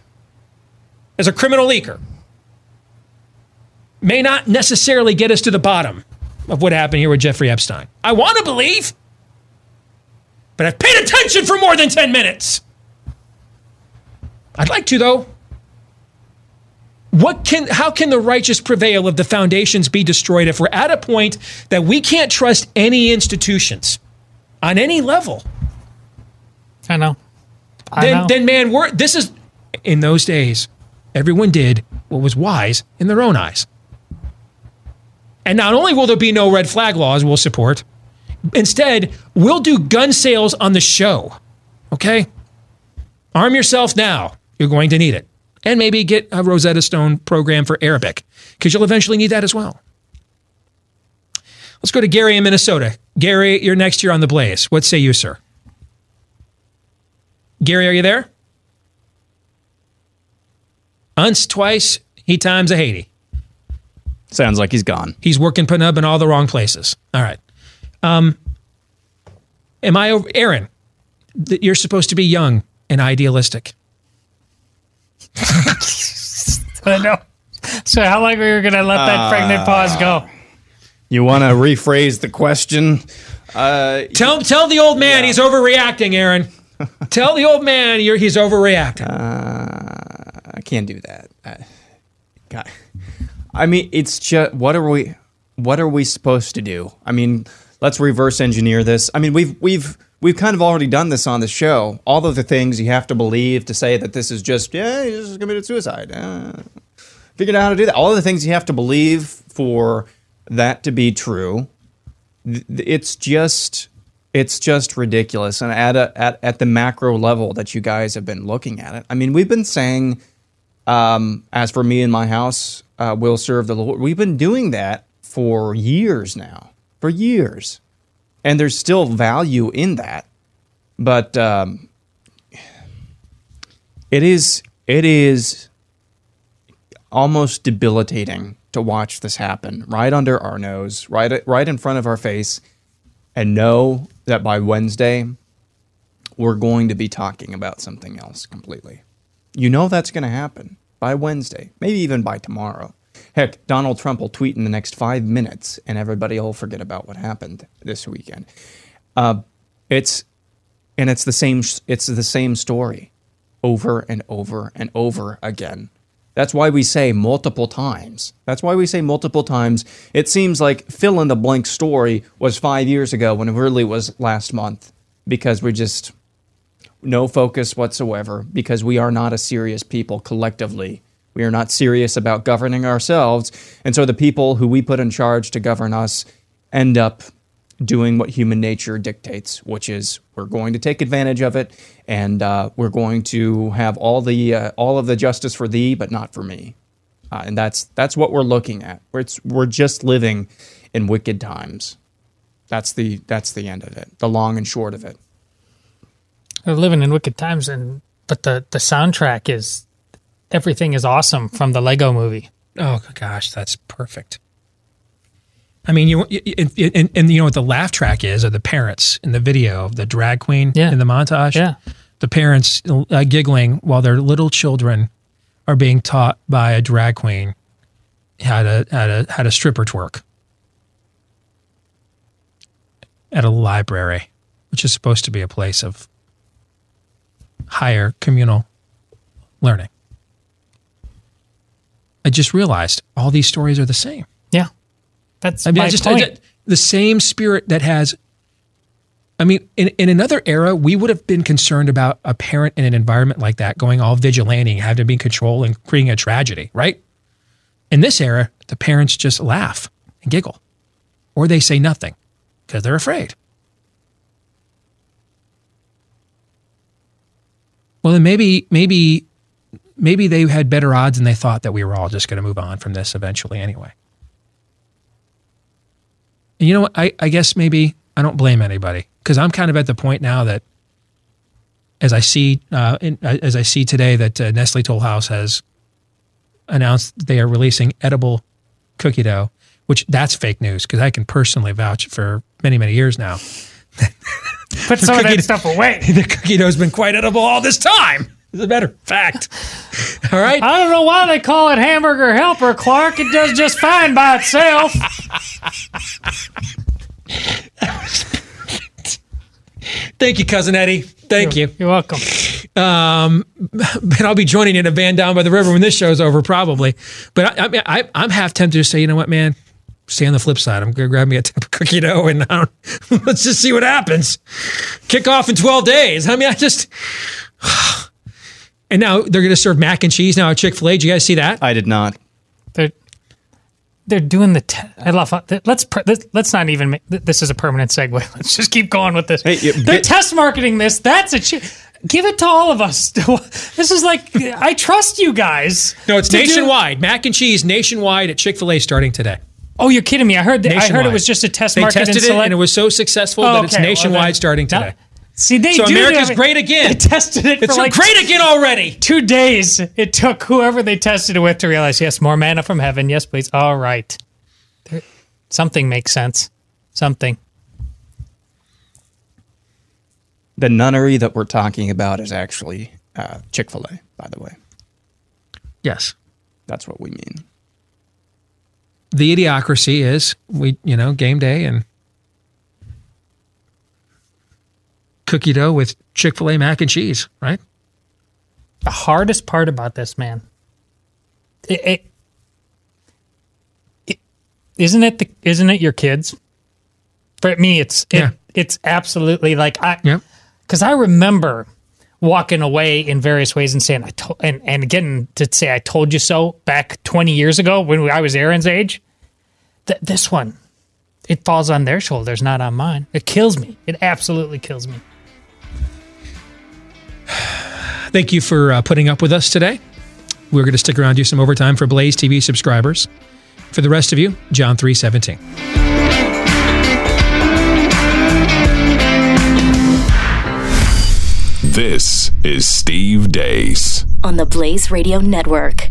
as a criminal leaker may not necessarily get us to the bottom of what happened here with Jeffrey Epstein. I want to believe, but I've paid attention for more than 10 minutes. I'd like to, though. What can, how can the righteous prevail if the foundations be destroyed? If we're at a point that we can't trust any institutions on any level, I know. I then, know. then man, we're this is in those days. Everyone did what was wise in their own eyes. And not only will there be no red flag laws we'll support, instead, we'll do gun sales on the show. Okay? Arm yourself now. You're going to need it. And maybe get a Rosetta Stone program for Arabic, because you'll eventually need that as well. Let's go to Gary in Minnesota. Gary, you're next year on the Blaze. What say you, sir? Gary, are you there? Once, twice, he times a Haiti. Sounds like he's gone. He's working Penub in all the wrong places. All right. Um, am I, over- Aaron? That you're supposed to be young and idealistic. I know. So how long are we going to let that pregnant pause go? You want to rephrase the question? Uh, Tell tell the old man he's overreacting, Aaron. tell the old man you're, he's overreacting. I can't do that. I, God. I mean, it's just what are we? What are we supposed to do? I mean, let's reverse engineer this. I mean, we've we've we've kind of already done this on the show. All of the things you have to believe to say that this is just yeah, he just committed suicide. Uh, figured out how to do that. All of the things you have to believe for that to be true. It's just it's just ridiculous. And at a, at at the macro level that you guys have been looking at it. I mean, we've been saying um, as for me and my house, uh, we'll serve the Lord. We've been doing that for years now, for years, and there's still value in that. But um, it is it is almost debilitating to watch this happen right under our nose, right right in front of our face, and know that by Wednesday we're going to be talking about something else completely. You know that's going to happen by Wednesday, maybe even by tomorrow. Heck, Donald Trump will tweet in the next five minutes, and everybody will forget about what happened this weekend. Uh, it's and it's the same. It's the same story, over and over and over again. That's why we say multiple times. That's why we say multiple times. It seems like fill in the blank story was five years ago when it really was last month because we just no focus whatsoever because we are not a serious people collectively. We are not serious about governing ourselves. And so the people who we put in charge to govern us end up doing what human nature dictates, which is we're going to take advantage of it, and uh, we're going to have all the uh, all of the justice for thee, but not for me. Uh, and that's that's what we're looking at. It's, we're just living in wicked times. That's the that's the end of it. The long and short of it. We're living in wicked times, and but the the soundtrack is everything is awesome from the Lego Movie. Oh gosh, that's perfect. I mean, you and, and, and you know what the laugh track is, are the parents in the video of the drag queen Yeah. in the montage. Yeah. the parents uh, giggling while their little children are being taught by a drag queen how to how to how to stripper twerk at a library, which is supposed to be a place of higher communal learning. I just realized all these stories are the same. Yeah, that's I mean, my I just point. I- the same spirit that has. I mean, in, in another era, we would have been concerned about a parent in an environment like that going all vigilante, having to be in control and creating a tragedy, right? In this era, the parents just laugh and giggle, or they say nothing because they're afraid. Well, then maybe, maybe, maybe they had better odds and they thought that we were all just going to move on from this eventually anyway. And you know what? I, I guess maybe I don't blame anybody because I'm kind of at the point now that as I see uh, in, as I see today that uh, Nestle Toll House has announced they are releasing edible cookie dough, which that's fake news because I can personally vouch for many many years now. Put some of that stuff away. The cookie dough has been quite edible all this time. As a matter of fact. All right. I don't know why they call it hamburger helper, Clark. It does just fine by itself. Thank you, cousin Eddie. Thank you. You're welcome. Um, and I'll be joining you in a van down by the river when this show's over, probably. But I, I mean, I, I'm half tempted to say, you know what, man? Stay on the flip side. I'm gonna grab me a tip of cookie dough and uh, let's just see what happens. Kick off in 12 days. I mean, I just. And now they're gonna serve mac and cheese now at Chick Fil A. Did you guys see that? I did not. They're they're doing the. Te- I love. Let's pr- let's- let's not even. Make, this is a permanent segue. Let's just keep going with this. Hey, you- they're get- test marketing this. That's a. Ch- give it to all of us. this is like I trust you guys. No, it's to do- nationwide. Mac and cheese nationwide at Chick Fil A starting today. Oh, you're kidding me! I heard. That, I heard it was just a test They market. tested in it select- and it was so successful Oh, that it's okay. Well, nationwide then- starting Now- today. See, they so do America's have- great again. They tested it It's for like great again already. two days. It took whoever they tested it with to realize, yes, more manna from heaven. Yes, please. All right. There- something makes sense. Something. The nunnery that we're talking about is actually uh, Chick Fil A, by the way. Yes. That's what we mean. The idiocracy is we you know game day and cookie dough with chick-fil-a mac and cheese right The hardest part about this, man, it, it, it isn't it the isn't it your kids? For me, it's it, Yeah. it's absolutely like I because I remember walking away in various ways and saying I told and and getting to say I told you so back twenty years ago when I was Aaron's age. Th- this one, it falls on their shoulders, not on mine. It kills me. It absolutely kills me. thank you for uh, putting up with us today we're going to stick around and do some overtime for blaze tv subscribers for the rest of you john 317 This is Steve Deace. on the Blaze Radio Network.